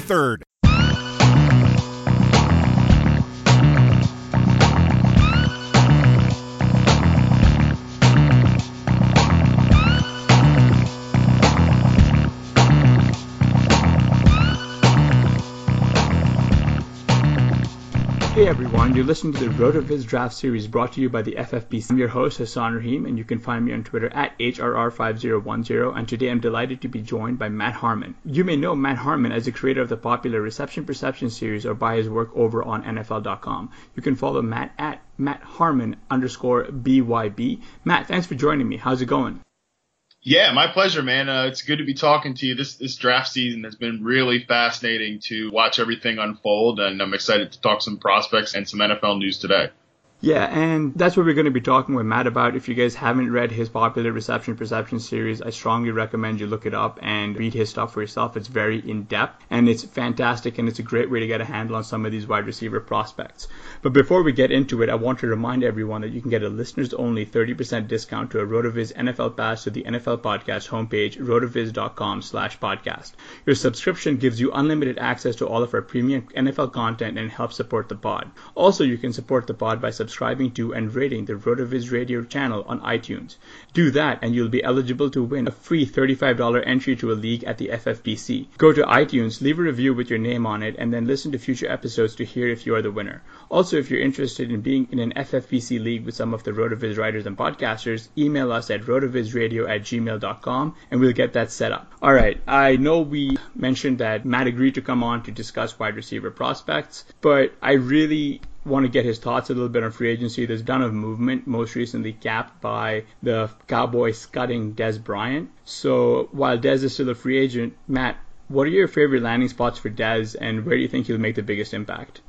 3rd. Hey everyone, you're listening to the RotoViz Draft Series brought to you by the FFPC. I'm your host, Hassan Rahim, and you can find me on Twitter at HRR5010, and today I'm delighted to be joined by Matt Harmon. You may know Matt Harmon as the creator of the popular Reception Perception series or by his work over on NFL.com. You can follow Matt at Matt Harmon underscore BYB. Matt, thanks for joining me. How's it going? Yeah, my pleasure, man. Uh, it's good to be talking to you. This this draft season has been really fascinating to watch everything unfold, and I'm excited to talk some prospects and some NFL news today. Yeah, and that's what we're going to be talking with Matt about. If you guys haven't read his popular Reception Perception series, I strongly recommend you look it up and read his stuff for yourself. It's very in depth and it's fantastic and it's a great way to get a handle on some of these wide receiver prospects. But before we get into it, I want to remind everyone that you can get a listeners only 30% discount to a RotoViz NFL pass to the NFL podcast homepage, rotoviz.com slash podcast. Your subscription gives you unlimited access to all of our premium NFL content and helps support the pod. Also, you can support the pod by subscribing to and rating the RotoViz radio channel on iTunes. Do that and you'll be eligible to win a free $35 entry to a league at the FFPC. Go to iTunes, leave a review with your name on it, and then listen to future episodes to hear if you are the winner. Also, if you're interested in being in an FFPC league with some of the RotoViz writers and podcasters, email us at rotovizradio at gmail.com and we'll get that set up. All right, I know we mentioned that Matt agreed to come on to discuss wide receiver prospects, but I really want to get his thoughts a little bit on free agency. There's a ton of movement, most recently capped by the Cowboys cutting Dez Bryant. So while Dez is still a free agent, Matt, what are your favorite landing spots for Dez and where do you think he'll make the biggest impact?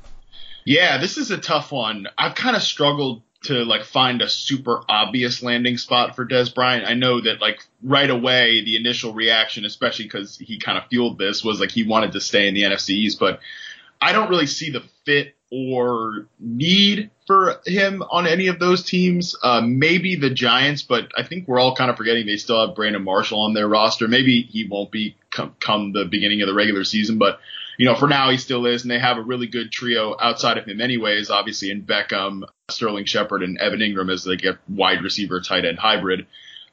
Yeah, this is a tough one. I've kind of struggled to like find a super obvious landing spot for Dez Bryant. I know that like right away the initial reaction, especially because he kind of fueled this, was like he wanted to stay in the NFC East, but I don't really see the fit or need for him on any of those teams. Uh, maybe the Giants, but I think we're all kind of forgetting they still have Brandon Marshall on their roster. Maybe he won't be come, come the beginning of the regular season, but you know, for now he still is, and they have a really good trio outside of him anyways, obviously in Beckham, Sterling Shepard, and Evan Engram as like a wide receiver tight end hybrid.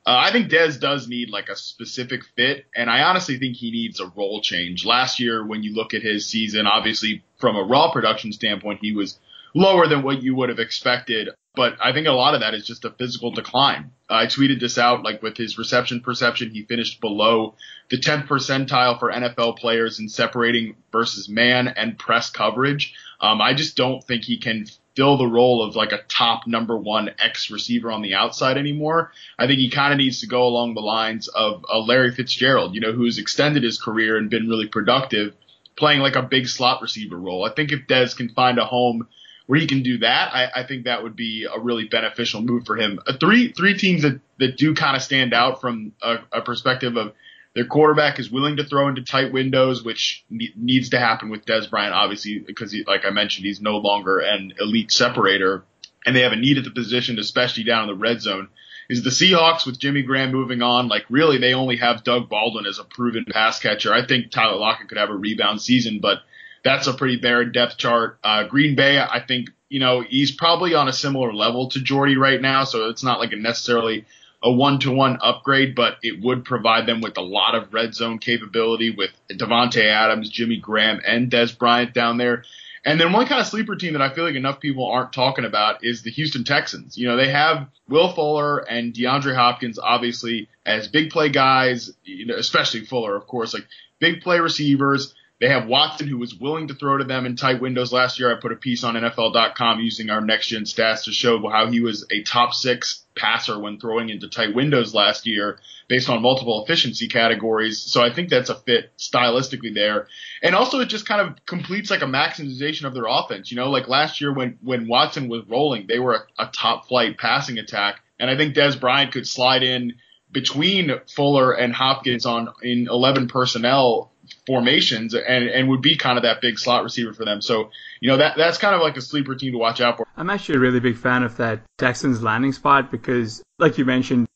Uh, I think Dez does need like a specific fit, and I honestly think he needs a role change. Last year, when you look at his season, obviously from a raw production standpoint, he was lower than what you would have expected. But I think a lot of that is just a physical decline. I tweeted this out, like with his reception perception, he finished below the 10th percentile for NFL players in separating versus man and press coverage. Um, I just don't think he can fill the role of like a top number one X receiver on the outside anymore. I think he kind of needs to go along the lines of a Larry Fitzgerald, you know, who's extended his career and been really productive playing like a big slot receiver role. I think if Dez can find a home where he can do that, I, I think that would be a really beneficial move for him. Uh, three three teams that, that do kind of stand out from a, a, perspective of their quarterback is willing to throw into tight windows, which ne- needs to happen with Dez Bryant, obviously, because he, like I mentioned, he's no longer an elite separator, and they have a need at the position, especially down in the red zone. Is the Seahawks with Jimmy Graham moving on? Like really, they only have Doug Baldwin as a proven pass catcher. I think Tyler Lockett could have a rebound season, but that's a pretty barren depth chart. Uh, Green Bay, I think, you know, he's probably on a similar level to Jordy right now, so it's not like a necessarily a one to one upgrade, but it would provide them with a lot of red zone capability with Davante Adams, Jimmy Graham, and Dez Bryant down there. And then one kind of sleeper team that I feel like enough people aren't talking about is the Houston Texans. You know, they have Will Fuller and DeAndre Hopkins, obviously, as big play guys, you know, especially Fuller, of course, like big play receivers. They have Watson, who was willing to throw to them in tight windows last year. I put a piece on NFL.com using our next gen stats to show how he was a top six passer when throwing into tight windows last year based on multiple efficiency categories. So I think that's a fit stylistically there. And also it just kind of completes like a maximization of their offense. You know, like last year when, when Watson was rolling, they were a, a top flight passing attack. And I think Dez Bryant could slide in between Fuller and Hopkins on in 11 personnel formations and, and would be kind of that big slot receiver for them. So, you know, that that's kind of like a sleeper team to watch out for. I'm actually a really big fan of that Texans landing spot because, like you mentioned,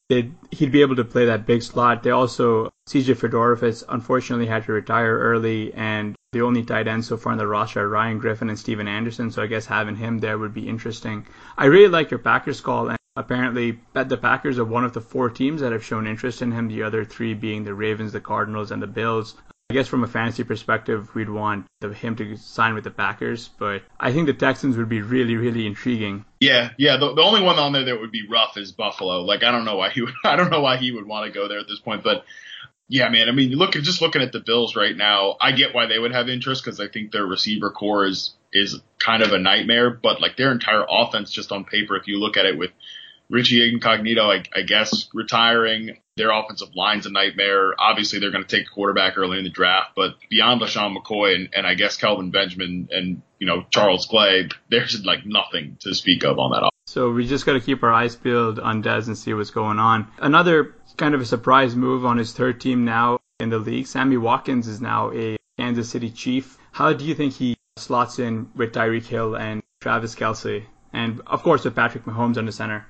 he'd be able to play that big slot. They also, CJ Fiedorowicz unfortunately had to retire early and the only tight ends so far in the roster are Ryan Griffin and Stephen Anderson. So I guess having him there would be interesting. I really like your Packers call. And apparently, the Packers are one of the four teams that have shown interest in him. The other three being the Ravens, the Cardinals, and the Bills. I guess from a fantasy perspective, we'd want the, him to sign with the Packers, but I think the Texans would be really, really intriguing. Yeah, yeah. The, the only one on there that would be rough is Buffalo. Like I don't know why he would, I don't know why he would want to go there at this point, but yeah, man. I mean, look, just looking at the Bills right now, I get why they would have interest because I think their receiver corps is is kind of a nightmare. But like their entire offense, just on paper, if you look at it with Richie Incognito, I, I guess, retiring. Their offensive line's a nightmare. Obviously, they're going to take a quarterback early in the draft, but beyond LeSean McCoy and, and I guess Kelvin Benjamin and, you know, Charles Clay, there's like nothing to speak of on that offense. So we just got to keep our eyes peeled on Dez and see what's going on. Another kind of a surprise move on his third team now in the league. Sammy Watkins is now a Kansas City Chief. How do you think he slots in with Tyreek Hill and Travis Kelce? And of course with Patrick Mahomes on the center.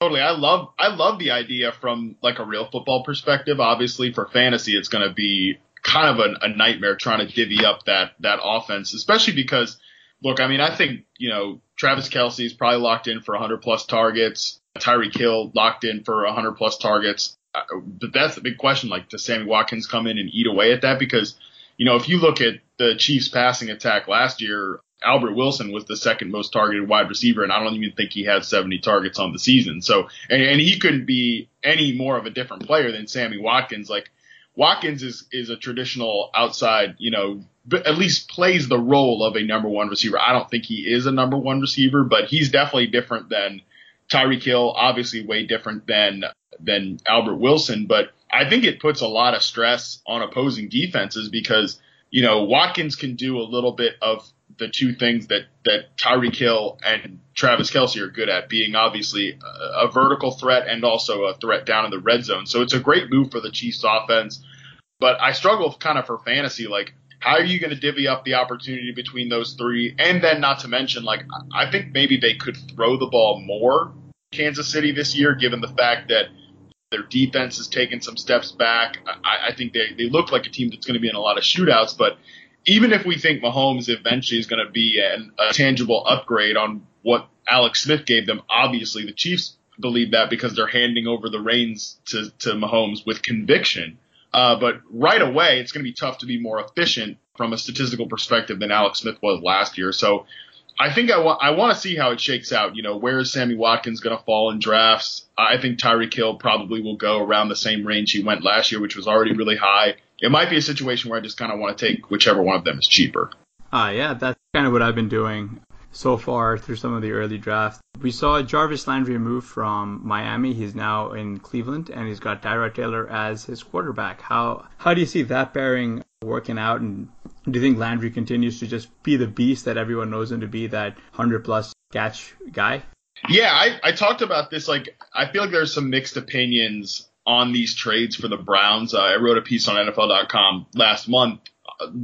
Totally. I love I love the idea from like a real football perspective. Obviously for fantasy it's going to be kind of a, a nightmare trying to divvy up that that offense, especially because look, I mean, I think, you know, Travis Kelce is probably locked in for 100 plus targets. Tyreek Hill locked in for 100 plus targets. Uh, but that's the big question. Like, does Sammy Watkins come in and eat away at that? Because, you know, if you look at the Chiefs passing attack last year, Albert Wilson was the second most targeted wide receiver, and I don't even think he had 70 targets on the season. So, and, and he couldn't be any more of a different player than Sammy Watkins. Like, Watkins is is a traditional outside, you know, at least plays the role of a number one receiver. I don't think he is a number one receiver, but he's definitely different than Tyreek Hill. Obviously, way different than than Albert Wilson. But I think it puts a lot of stress on opposing defenses because you know Watkins can do a little bit of the two things that that Tyreek Hill and Travis Kelce are good at, being obviously a, a, vertical threat and also a threat down in the red zone. So it's a great move for the Chiefs offense. But I struggle kind of for fantasy, like how are you going to divvy up the opportunity between those three? And then not to mention, like I think maybe they could throw the ball more Kansas City this year, given the fact that their defense has taken some steps back. I, I think they, they look like a team that's going to be in a lot of shootouts, but even if we think Mahomes eventually is going to be an, a tangible upgrade on what Alex Smith gave them, obviously the Chiefs believe that because they're handing over the reins to, to Mahomes with conviction. Uh, but right away, it's going to be tough to be more efficient from a statistical perspective than Alex Smith was last year. So I think I want I want to see how it shakes out. You know, where is Sammy Watkins going to fall in drafts? I think Tyreek Hill probably will go around the same range he went last year, which was already really high. It might be a situation where I just kind of want to take whichever one of them is cheaper. Uh, yeah, that's kind of what I've been doing so far through some of the early drafts. We saw Jarvis Landry move from Miami. He's now in Cleveland, and he's got Tyrod Taylor as his quarterback. How how do you see that pairing working out? And do you think Landry continues to just be the beast that everyone knows him to be, that hundred plus catch guy? Yeah, I, I talked about this. Like, I feel like there's some mixed opinions on these trades for the Browns. Uh, I wrote a piece on NFL.com last month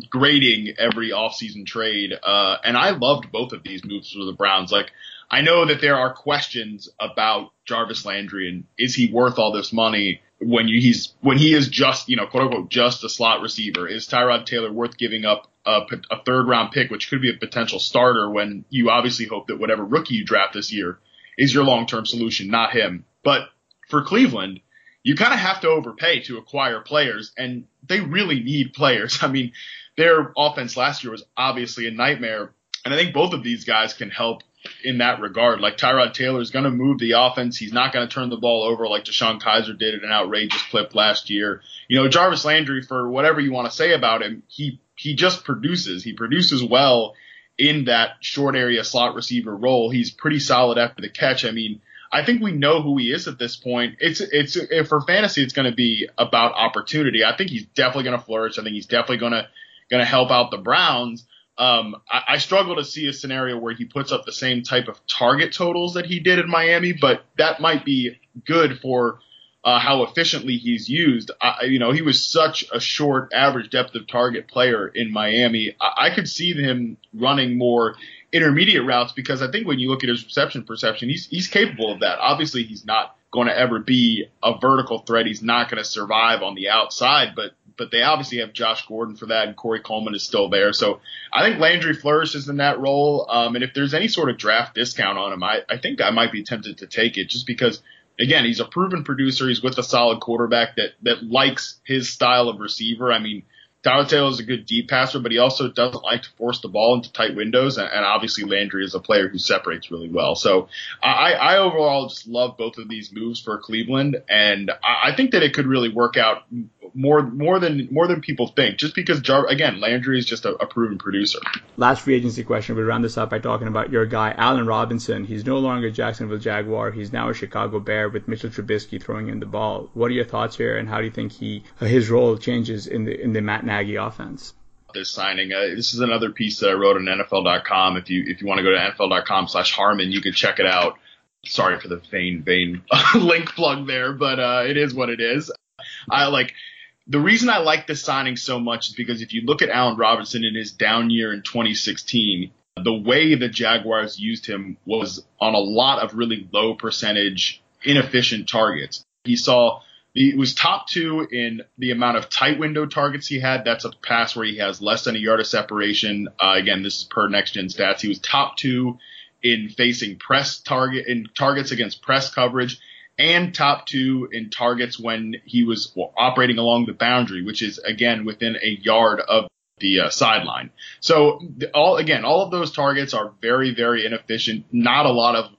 grading every offseason trade. Uh, and I loved both of these moves for the Browns. Like, I know that there are questions about Jarvis Landry and is he worth all this money when you, he's when he is just you know quote unquote just a slot receiver? Is Tyrod Taylor worth giving up a, a third round pick, which could be a potential starter when you obviously hope that whatever rookie you draft this year is your long term solution, not him. But for Cleveland, you kind of have to overpay to acquire players, and they really need players. I mean, their offense last year was obviously a nightmare, and I think both of these guys can help in that regard. Like Tyrod Taylor is going to move the offense. He's not going to turn the ball over like DeShone Kizer did at an outrageous clip last year. You know, Jarvis Landry, for whatever you want to say about him, he he just produces. He produces well in that short area slot receiver role. He's pretty solid after the catch. I mean, I think we know who he is at this point. It's it's for fantasy, it's going to be about opportunity. I think he's definitely going to flourish. I think he's definitely going to going to help out the Browns. Um, I, I, struggle to see a scenario where he puts up the same type of target totals that he did in Miami, but that might be good for uh, how efficiently he's used. I, you know, he was such a short average depth of target player in Miami. I, I could see him running more intermediate routes because I think when you look at his reception perception, he's he's capable of that. Obviously, he's not going to ever be a vertical threat. He's not going to survive on the outside, but but they obviously have Josh Gordon for that, and Corey Coleman is still there. So I think Landry flourishes in that role. Um, and if there's any sort of draft discount on him, I, I think I might be tempted to take it just because again, he's a proven producer. He's with a solid quarterback that that likes his style of receiver. I mean, Taylor is a good deep passer, but he also doesn't like to force the ball into tight windows. And, and obviously Landry is a player who separates really well. So I, I overall just love both of these moves for Cleveland, and I, I think that it could really work out more more than more than people think. Just because Jar- again, Landry is just a, a, proven producer. Last free agency question. We round this up by talking about your guy Allen Robinson. He's no longer Jacksonville Jaguar. He's now a Chicago Bear with Mitchell Trubisky throwing in the ball. What are your thoughts here, and how do you think he his role changes in the in the Matt Nagy offense? This signing. Uh, this is another piece that I wrote on NFL.com. If you if you want to go to NFL.com/Harmon, you can check it out sorry for the vain vain link plug there, but uh, it is what it is. I like the reason I like this signing so much is because if you look at Allen Robinson in his down year in 2016, the way the Jaguars used him was on a lot of really low percentage, inefficient targets. He saw he was top two in the amount of tight window targets he had. That's a pass where he has less than a yard of separation. Uh, again, this is per next gen stats. He was top two in facing press target in targets against press coverage and top two in targets when he was operating along the boundary, which is again within a yard of the uh, sideline. So all again, all of those targets are very, very inefficient. Not a lot of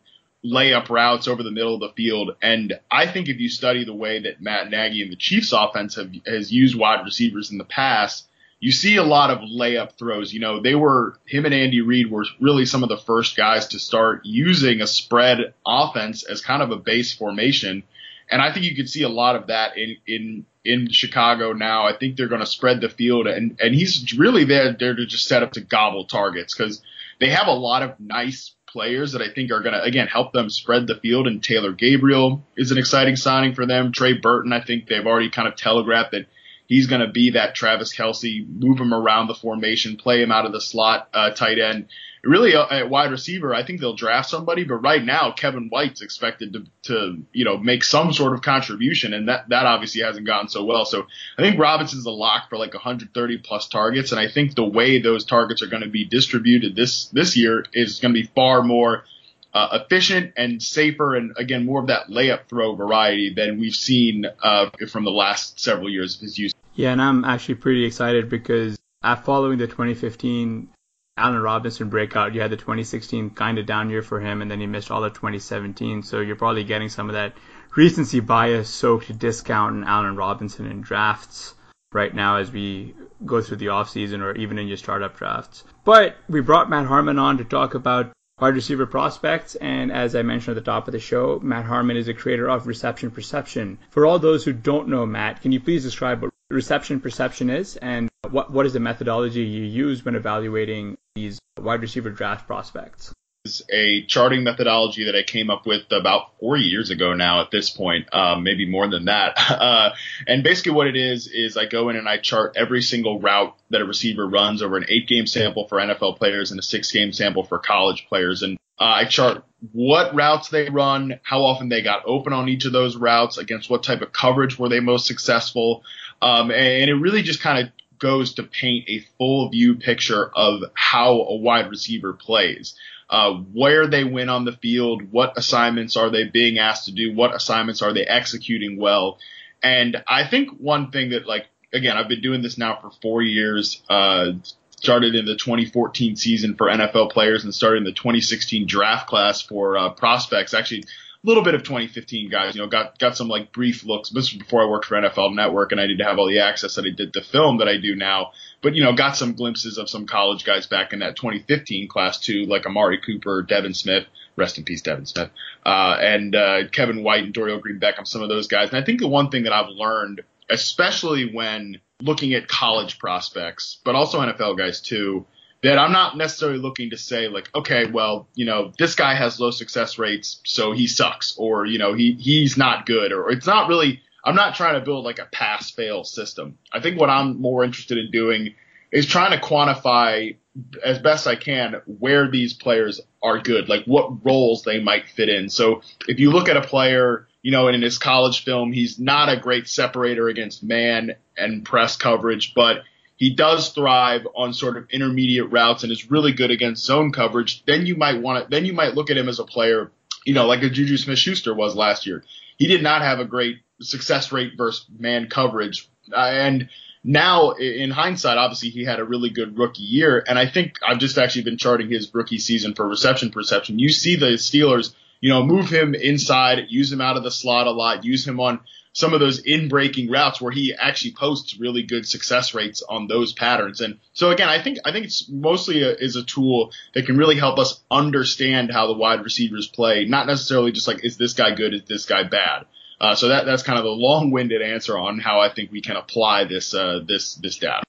layup routes over the middle of the field. And I think if you study the way that Matt Nagy and the Chiefs offense have has used wide receivers in the past, you see a lot of layup throws. You know, they were him and Andy Reid were really some of the first guys to start using a spread offense as kind of a base formation. And I think you could see a lot of that in in in Chicago now. I think they're going to spread the field, and and he's really there there to just set up to gobble targets because they have a lot of nice players that I think are going to again help them spread the field. And Taylor Gabriel is an exciting signing for them. Trey Burton, I think they've already kind of telegraphed that he's going to be that Travis Kelce, move him around the formation, play him out of the slot uh, tight end. Really, uh, at wide receiver, I think they'll draft somebody, but right now Kevin White's expected to, to you know make some sort of contribution, and that that obviously hasn't gone so well. So I think Robinson's a lock for like 130 plus targets, and I think the way those targets are going to be distributed this this year is going to be far more uh, efficient and safer, and again more of that layup throw variety than we've seen uh, from the last several years of his use. Yeah, and I'm actually pretty excited because following the 2015 Allen Robinson breakout, you had the 2016 kind of down year for him, and then he missed all of 2017. So you're probably getting some of that recency bias soaked discount in Allen Robinson in drafts right now as we go through the offseason or even in your startup drafts. But we brought Matt Harmon on to talk about wide receiver prospects. And as I mentioned at the top of the show, Matt Harmon is a creator of Reception Perception. For all those who don't know Matt, can you please describe what reception perception is and what, what is the methodology you use when evaluating these wide receiver draft prospects? Is a charting methodology that I came up with about four years ago now at this point, um, maybe more than that. Uh, and basically what it is, is I go in and I chart every single route that a receiver runs over an eight game sample for NFL players and a six game sample for college players. And uh, I chart what routes they run, how often they got open on each of those routes, against what type of coverage were they most successful. Um, and it really just kind of goes to paint a full view picture of how a wide receiver plays. Uh, where they win on the field, what assignments are they being asked to do, what assignments are they executing well. And I think one thing that like, again, I've been doing this now for four years, uh, started in the 2014 season for NFL players and started in the 2016 draft class for uh, prospects. Actually, little bit of 2015 guys, you know, got got some like brief looks. This was before I worked for NFL Network, and I didn't have all the access that I did to film that I do now. But you know, got some glimpses of some college guys back in that 2015 class too, like Amari Cooper, Devin Smith, rest in peace, Devin Smith, uh, and uh, Kevin White and Dorial Green Beckham, some of those guys. And I think the one thing that I've learned, especially when looking at college prospects, but also NFL guys too that I'm not necessarily looking to say like, okay, well, you know, this guy has low success rates, so he sucks, or you know, he he's not good, or it's not really. I'm not trying to build like a pass fail system. I think what I'm more interested in doing is trying to quantify as best I can where these players are good, like what roles they might fit in. So if you look at a player, you know, in his college film, he's not a great separator against man and press coverage, but he does thrive on sort of intermediate routes and is really good against zone coverage, then you might want to, then you might look at him as a player, you know, like a Juju Smith Schuster was last year. He did not have a great success rate versus man coverage. Uh, and now in hindsight, obviously he had a really good rookie year. And I think I've just actually been charting his rookie season for reception perception. You see the Steelers, you know, move him inside, use him out of the slot a lot, use him on some of those in breaking routes where he actually posts really good success rates on those patterns. And so again, I think I think it's mostly a, is a tool that can really help us understand how the wide receivers play, not necessarily just like is this guy good, is this guy bad. Uh, so that that's kind of a long-winded answer on how I think we can apply this uh, this this data.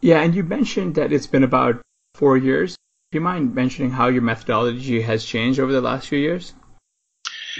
Yeah, and you mentioned that it's been about four years. Do you mind mentioning how your methodology has changed over the last few years?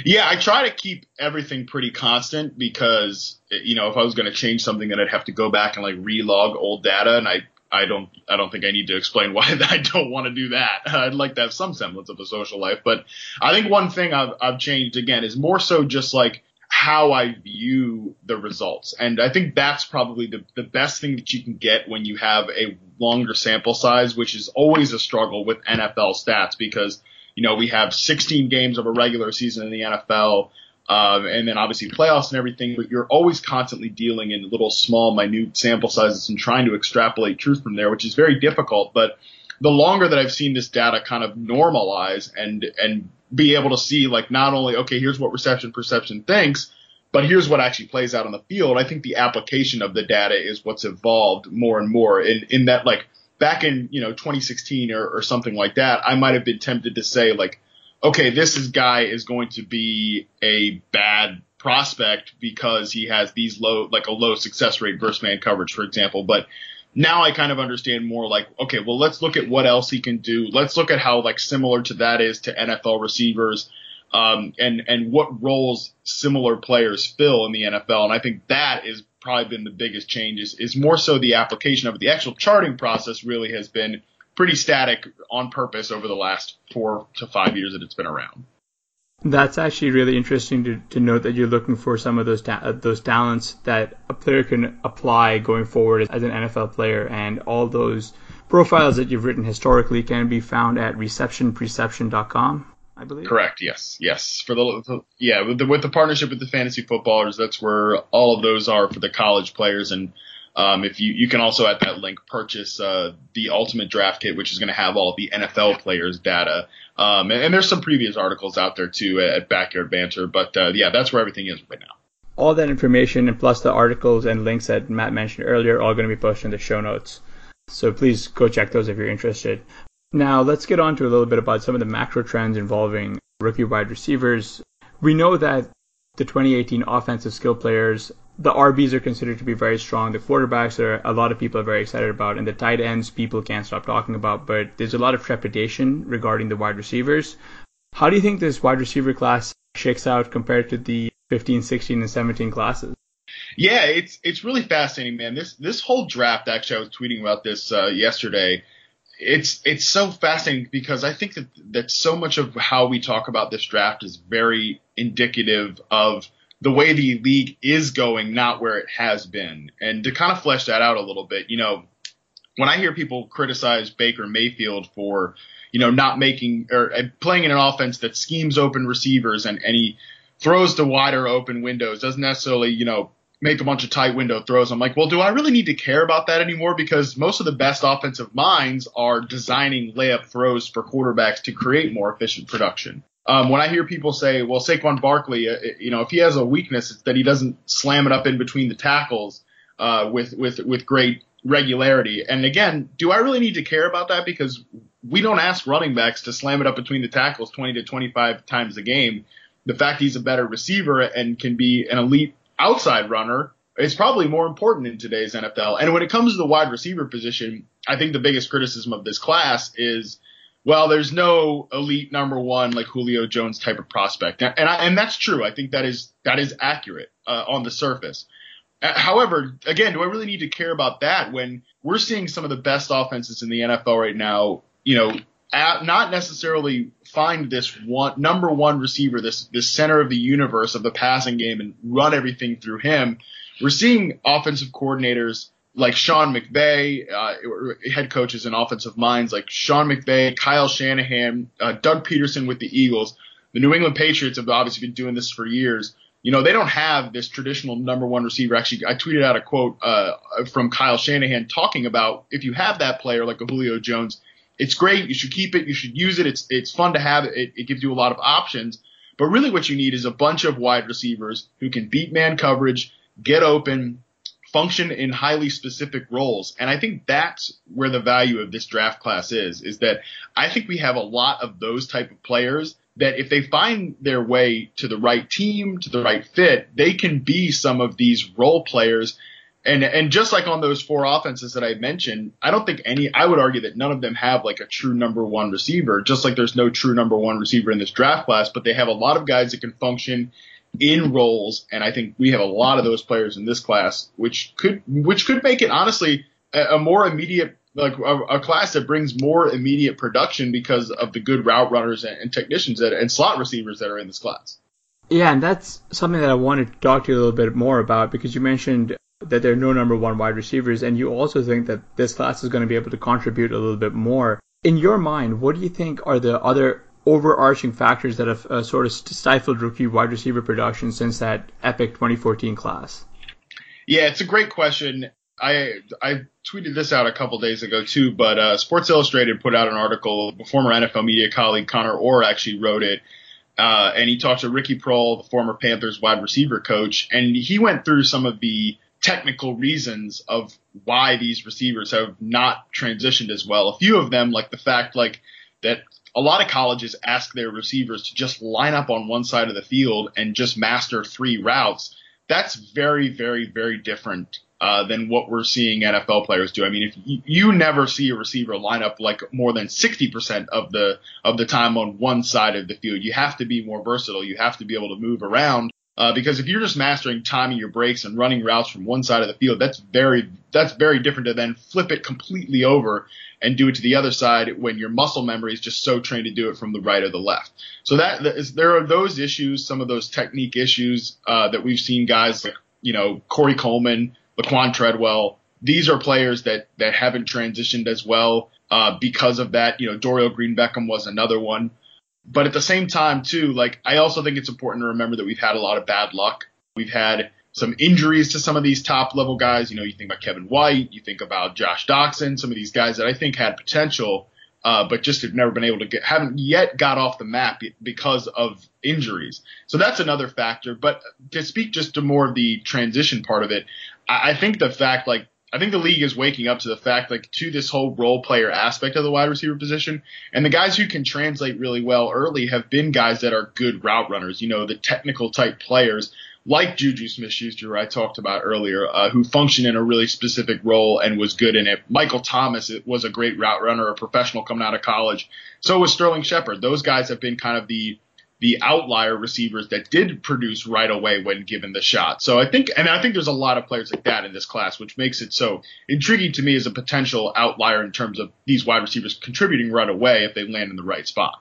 Yeah, I try to keep everything pretty constant because you know if I was going to change something, then I'd have to go back and like relog old data, and I I don't I don't think I need to explain why I don't want to do that. I'd like to have some semblance of a social life, but I think one thing I've I've changed again is more so just like how I view the results. And I think that's probably the, the best thing that you can get when you have a longer sample size, which is always a struggle with NFL stats because you know, we have 16 games of a regular season in the NFL, um, and then obviously playoffs and everything, but you're always constantly dealing in little small, minute sample sizes and trying to extrapolate truth from there, which is very difficult. But the longer that I've seen this data kind of normalize and, and be able to see like not only, okay, here's what reception perception thinks, but here's what actually plays out on the field. I think the application of the data is what's evolved more and more in, in that like back in you know 2016 or, or something like that, I might have been tempted to say like, okay, this is guy is going to be a bad prospect because he has these low like a low success rate versus man coverage, for example. But now I kind of understand more like, okay, well let's look at what else he can do. Let's look at how like similar to that is to NFL receivers. Um, and and what roles similar players fill in the NFL, and I think that is probably been the biggest change is, is more so the application of it. The actual charting process really has been pretty static on purpose over the last four to five years that it's been around. That's actually really interesting to, to note that you're looking for some of those ta- those talents that a player can apply going forward as an NFL player, and all those profiles that you've written historically can be found at receptionperception.com. I believe. Correct. Yes. Yes. For the, the yeah with the with the partnership with the fantasy footballers, that's where all of those are for the college players. And um, if you you can also at that link purchase uh, the Ultimate Draft Kit, which is going to have all the NFL players' data. Um, and, and, there's some previous articles out there too at Backyard Banter. But uh, yeah, that's where everything is right now. All that information and plus the articles and links that Matt mentioned earlier are all going to be posted in the show notes. So please go check those if you're interested. Now, let's get on to a little bit about some of the macro trends involving rookie wide receivers. We know that the 2018 offensive skill players, the RBs are considered to be very strong. The quarterbacks are a lot of people are very excited about, and the tight ends people can't stop talking about. But there's a lot of trepidation regarding the wide receivers. How do you think this wide receiver class shakes out compared to the 15, 16, and 17 classes? Yeah, it's it's really fascinating, man. This this whole draft. Actually, I was tweeting about this uh, yesterday it's it's so fascinating because I think that that so much of how we talk about this draft is very indicative of the way the league is going, not where it has been. And to kind of flesh that out a little bit, you know, when I hear people criticize Baker Mayfield for, you know, not making or playing in an offense that schemes open receivers and, and he throws to wider open windows, doesn't necessarily, you know, make a bunch of tight window throws. I'm like, well, do I really need to care about that anymore? Because most of the best offensive minds are designing layup throws for quarterbacks to create more efficient production. Um, when I hear people say, well, Saquon Barkley, uh, you know, if he has a weakness, it's that he doesn't slam it up in between the tackles uh, with with with great regularity. And again, do I really need to care about that? Because we don't ask running backs to slam it up between the tackles 20 to 25 times a game. The fact he's a better receiver and can be an elite outside runner is probably more important in today's NFL. And when it comes to the wide receiver position, I think the biggest criticism of this class is, well, there's no elite number one like Julio Jones type of prospect, and I, and that's true. I think that is that is accurate uh, on the surface. Uh, however, again, do I really need to care about that when we're seeing some of the best offenses in the NFL right now? You know, at, not necessarily find this one number one receiver, this this center of the universe of the passing game, and run everything through him. We're seeing offensive coordinators like Sean McVay, uh, head coaches and offensive minds like Sean McVay, Kyle Shanahan, uh, Doug Pederson with the Eagles. The New England Patriots have obviously been doing this for years. You know, they don't have this traditional number one receiver. Actually, I tweeted out a quote uh, from Kyle Shanahan talking about if you have that player like a Julio Jones, it's great. You should keep it. You should use it. It's it's fun to have. It, it gives you a lot of options. But really, what you need is a bunch of wide receivers who can beat man coverage, get open, function in highly specific roles. And I think that's where the value of this draft class is, is that I think we have a lot of those type of players that if they find their way to the right team, to the right fit, they can be some of these role players and and just like on those four offenses that I mentioned, I don't think any. I would argue that none of them have like a true number one receiver. Just like there's no true number one receiver in this draft class, but they have a lot of guys that can function in roles, and I think we have a lot of those players in this class, which could which could make it honestly a, a more immediate like a, a, class that brings more immediate production because of the good route runners and, and technicians that, and slot receivers that are in this class. Yeah, and that's something that I wanted to talk to you a little bit more about because you mentioned that there are no number one wide receivers, and you also think that this class is going to be able to contribute a little bit more. In your mind, what do you think are the other overarching factors that have uh, sort of stifled rookie wide receiver production since that epic 2014 class? Yeah, it's a great question. I I tweeted this out a couple days ago too, but uh, Sports Illustrated put out an article. Former NFL media colleague Connor Orr actually wrote it, uh, and he talked to Ricky Proehl, the former Panthers wide receiver coach, and he went through some of the technical reasons of why these receivers have not transitioned as well. A few of them, like the fact like that a lot of colleges ask their receivers to just line up on one side of the field and just master three routes. That's very, very, very different uh, than what we're seeing NFL players do. I mean, if you, you never see a receiver line up like more than 60% of the of the time on one side of the field, you have to be more versatile. You have to be able to move around uh, because if you're just mastering timing your breaks and running routes from one side of the field, that's very that's very different to then flip it completely over and do it to the other side when your muscle memory is just so trained to do it from the right or the left. So that, that is, there are those issues, some of those technique issues uh, that we've seen guys like you know Corey Coleman, Laquon Treadwell. These are players that that haven't transitioned as well uh, because of that. You know, Dorial Green Beckham was another one. But at the same time, too, like I also think it's important to remember that we've had a lot of bad luck. We've had some injuries to some of these top level guys. You know, you think about Kevin White, you think about Josh Doctson, some of these guys that I think had potential, uh, but just have never been able to get, haven't yet got off the map because of injuries. So that's another factor. But to speak just to more of the transition part of it, I, I think the fact like I think the league is waking up to the fact, like, to this whole role player aspect of the wide receiver position. And the guys who can translate really well early have been guys that are good route runners, you know, the technical type players like Juju Smith Schuster, I talked about earlier, uh, who functioned in a really specific role and was good in it. Michael Thomas was a great route runner, a professional coming out of college. So was Sterling Shepard. Those guys have been kind of the the outlier receivers that did produce right away when given the shot. So I think, and I think there's a lot of players like that in this class, which makes it so intriguing to me as a potential outlier in terms of these wide receivers contributing right away if they land in the right spot.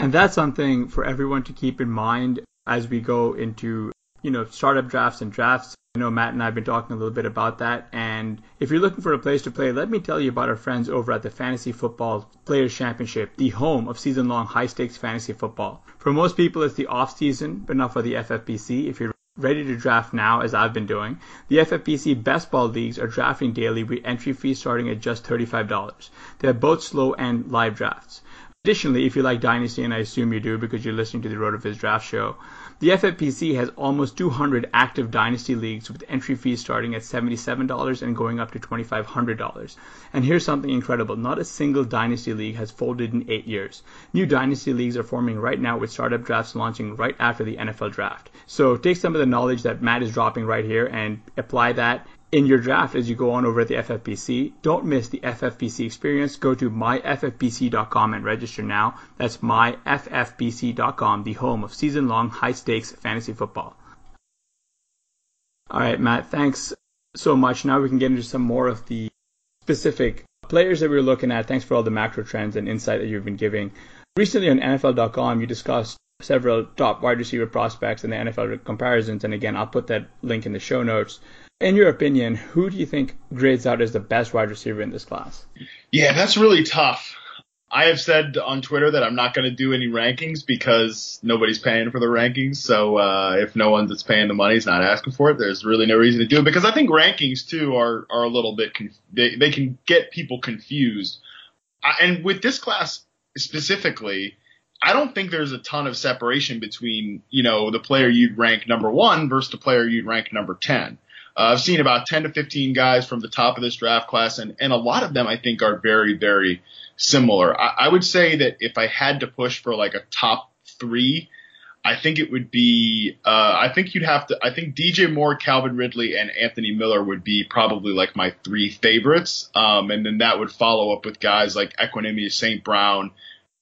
And that's something for everyone to keep in mind as we go into, you know, startup drafts and drafts. I know Matt and I have been talking a little bit about that. And if you're looking for a place to play, let me tell you about our friends over at the Fantasy Football Players Championship, the home of season long high stakes fantasy football. For most people, it's the off season, but not for the FFPC. If you're ready to draft now, as I've been doing, the FFPC best ball leagues are drafting daily with entry fees starting at just $35. They have both slow and live drafts. Additionally, if you like Dynasty, and I assume you do because you're listening to the RotoViz Draft Show, the FFPC has almost 200 active Dynasty leagues with entry fees starting at $77 and going up to $2,500. And here's something incredible not a single Dynasty league has folded in eight years. New Dynasty leagues are forming right now with startup drafts launching right after the NFL draft. So take some of the knowledge that Matt is dropping right here and apply that in your draft as you go on over at the FFPC. Don't miss the FFPC experience. Go to myffpc.com and register now. That's myffpc.com, the home of season long high stakes fantasy football. All right, Matt, thanks so much. Now we can get into some more of the specific players that we are looking at. Thanks for all the macro trends and insight that you've been giving. Recently on NFL.com, you discussed several top wide receiver prospects and the NFL comparisons. And again, I'll put that link in the show notes. In your opinion, who do you think grades out as the best wide receiver in this class? Yeah, that's really tough. I have said on Twitter that I'm not going to do any rankings because nobody's paying for the rankings. So uh, if no one that's paying the money is not asking for it, there's really no reason to do it. Because I think rankings too are are a little bit conf- they they can get people confused. I, and with this class specifically, I don't think there's a ton of separation between you know the player you'd rank number one versus the player you'd rank number ten. Uh, I've seen about 10 to 15 guys from the top of this draft class, and, and a lot of them I think are very, very similar. I, I would say that if I had to push for like a top three, I think it would be, uh, I think you'd have to, I think DJ Moore, Calvin Ridley, and Anthony Miller would be probably like my three favorites. Um, and then that would follow up with guys like Equanimeous St. Brown,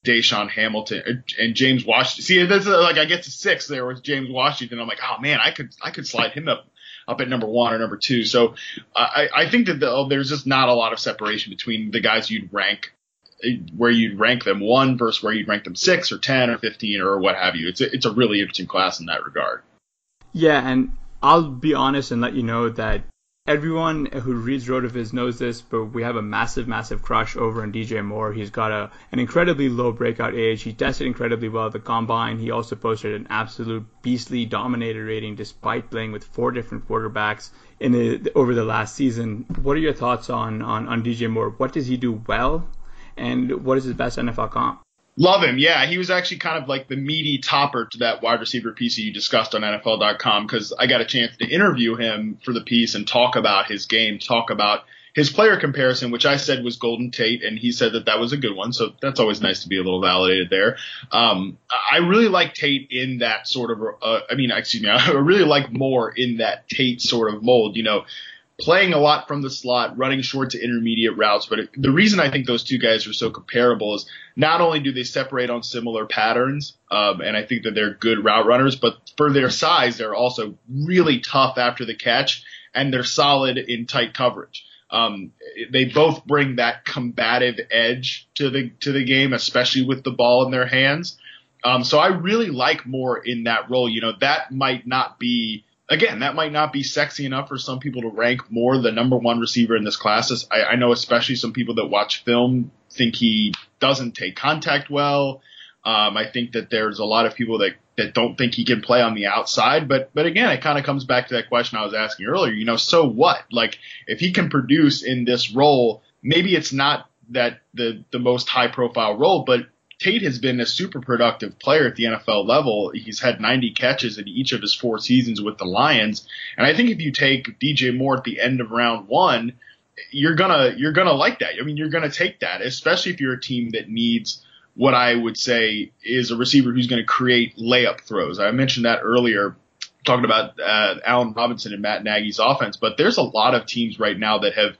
DaeSean Hamilton, and James Washington. See, that's like I get to six there with James Washington. I'm like, oh man, I could, I could slide him up up at number one or number two. So I, I think that the, oh, there's just not a lot of separation between the guys you'd rank where you'd rank them one versus where you'd rank them six or ten or fifteen or what have you. It's a, it's a really interesting class in that regard. Yeah, and I'll be honest and let you know that Everyone who reads RotoViz knows this, but we have a massive, massive crush over on DJ Moore. He's got a an incredibly low breakout age. He tested incredibly well at the combine. He also posted an absolute beastly dominator rating despite playing with four different quarterbacks in the, over the last season. What are your thoughts on, on, on DJ Moore? What does he do well? And what is his best NFL comp? Love him. Yeah, he was actually kind of like the meaty topper to that wide receiver piece that you discussed on NFL.com because I got a chance to interview him for the piece and talk about his game, talk about his player comparison, which I said was Golden Tate, and he said that that was a good one. So that's always nice to be a little validated there. Um, I really like Tate in that sort of, uh, I mean, excuse me, I really like Moore in that Tate sort of mold. You know, playing a lot from the slot, running short to intermediate routes. But it, the reason I think those two guys are so comparable is not only do they separate on similar patterns, um, and I think that they're good route runners, but for their size, they're also really tough after the catch, and they're solid in tight coverage. Um, they both bring that combative edge to the to the game, especially with the ball in their hands. Um, so I really like Moore in that role. You know, that might not be again, that might not be sexy enough for some people to rank Moore the number one receiver in this class. I, I know especially some people that watch film think he doesn't take contact well. Um, I think that there's a lot of people that that don't think he can play on the outside. But but again, it kind of comes back to that question I was asking earlier. You know, so what? Like if he can produce in this role, maybe it's not that the the most high profile role, but Tate has been a super productive player at the NFL level. He's had 90 catches in each of his four seasons with the Lions, and I think if you take DJ Moore at the end of round one, you're gonna you're gonna like that. I mean, you're gonna take that, especially if you're a team that needs what I would say is a receiver who's going to create layup throws. I mentioned that earlier, talking about uh, Allen Robinson and Matt Nagy's offense, but there's a lot of teams right now that have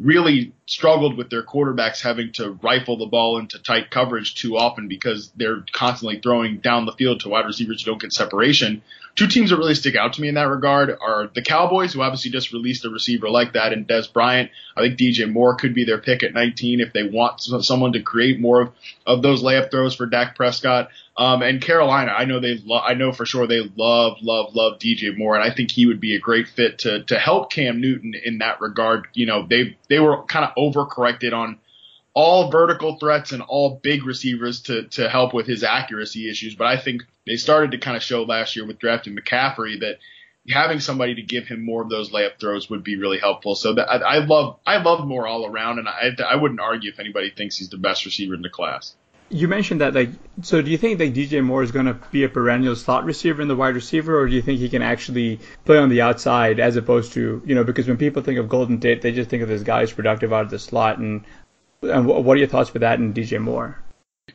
really struggled with their quarterbacks having to rifle the ball into tight coverage too often because they're constantly throwing down the field to wide receivers who don't get separation. Two teams that really stick out to me in that regard are the Cowboys, who obviously just released a receiver like that, and Dez Bryant. I think DJ Moore could be their pick at 19 if they want someone to create more of, of those layup throws for Dak Prescott. Um, and Carolina, I know they, lo- I know for sure they love, love, love DJ Moore, and I think he would be a great fit to to help Cam Newton in that regard. You know, they they were kind of overcorrected on all vertical threats and all big receivers to to help with his accuracy issues. But I think they started to kind of show last year with drafting McCaffrey that having somebody to give him more of those layup throws would be really helpful. So that, I, I love I love Moore all around, and I I wouldn't argue if anybody thinks he's the best receiver in the class. You mentioned that, like, so do you think that DJ Moore is going to be a perennial slot receiver in the wide receiver, or do you think he can actually play on the outside as opposed to, you know, because when people think of Golden Tate, they just think of this guy who's productive out of the slot, and and what are your thoughts for that and DJ Moore?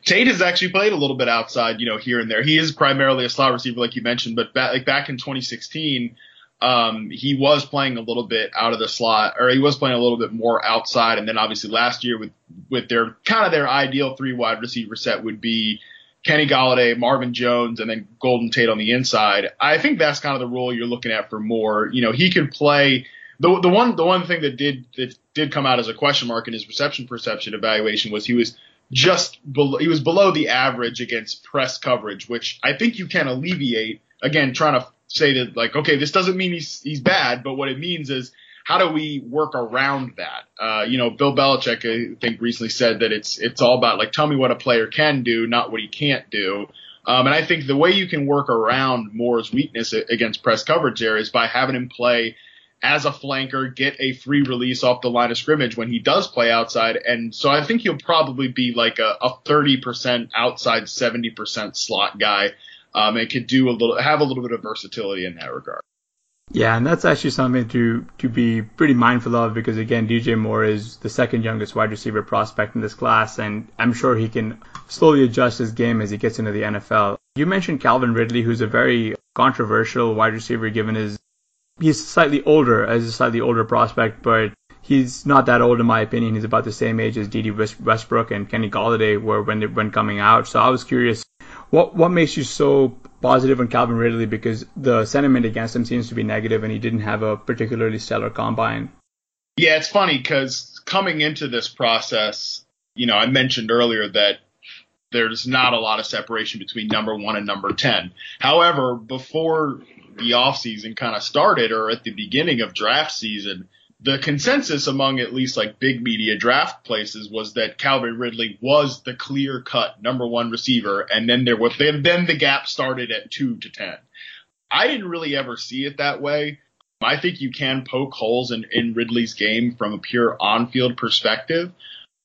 Tate has actually played a little bit outside, you know, here and there. He is primarily a slot receiver, like you mentioned, but like back in 2016, um, he was playing a little bit out of the slot, or he was playing a little bit more outside. And then obviously last year with with their kind of their ideal three wide receiver set would be Kenny Golladay, Marvin Jones, and then Golden Tate on the inside. I think that's kind of the role you're looking at for Moore. You know, he could play the the one the one thing that did that did come out as a question mark in his reception perception evaluation was he was just below, he was below the average against press coverage, which I think you can alleviate. Again, trying to say that like, okay, this doesn't mean he's he's bad, but what it means is how do we work around that? Uh, you know, Bill Belichick, I think, recently said that it's it's all about like tell me what a player can do, not what he can't do. Um, and I think the way you can work around Moore's weakness against press coverage there is by having him play as a flanker, get a free release off the line of scrimmage when he does play outside. And so I think he'll probably be like a, a 30% outside, 70% slot guy. Um, and could do a little, have a little bit of versatility in that regard. Yeah, and that's actually something to to be pretty mindful of because again, DJ Moore is the second youngest wide receiver prospect in this class, and I'm sure he can slowly adjust his game as he gets into the NFL. You mentioned Calvin Ridley, who's a very controversial wide receiver given his he's slightly older as a slightly older prospect, but he's not that old in my opinion. He's about the same age as Dede Westbrook and Kenny Golladay were when they, when coming out. So I was curious, what what makes you so positive on Calvin Ridley? Because the sentiment against him seems to be negative, and he didn't have a particularly stellar combine. Yeah, it's funny because coming into this process, you know, I mentioned earlier that there's not a lot of separation between number one and number 10. However, before the offseason kind of started or at the beginning of draft season, the consensus among at least like big media draft places was that Calvin Ridley was the clear cut number one receiver, and then there was then then the gap started at two to ten. I didn't really ever see it that way. I think you can poke holes in, in Ridley's game from a pure on field perspective.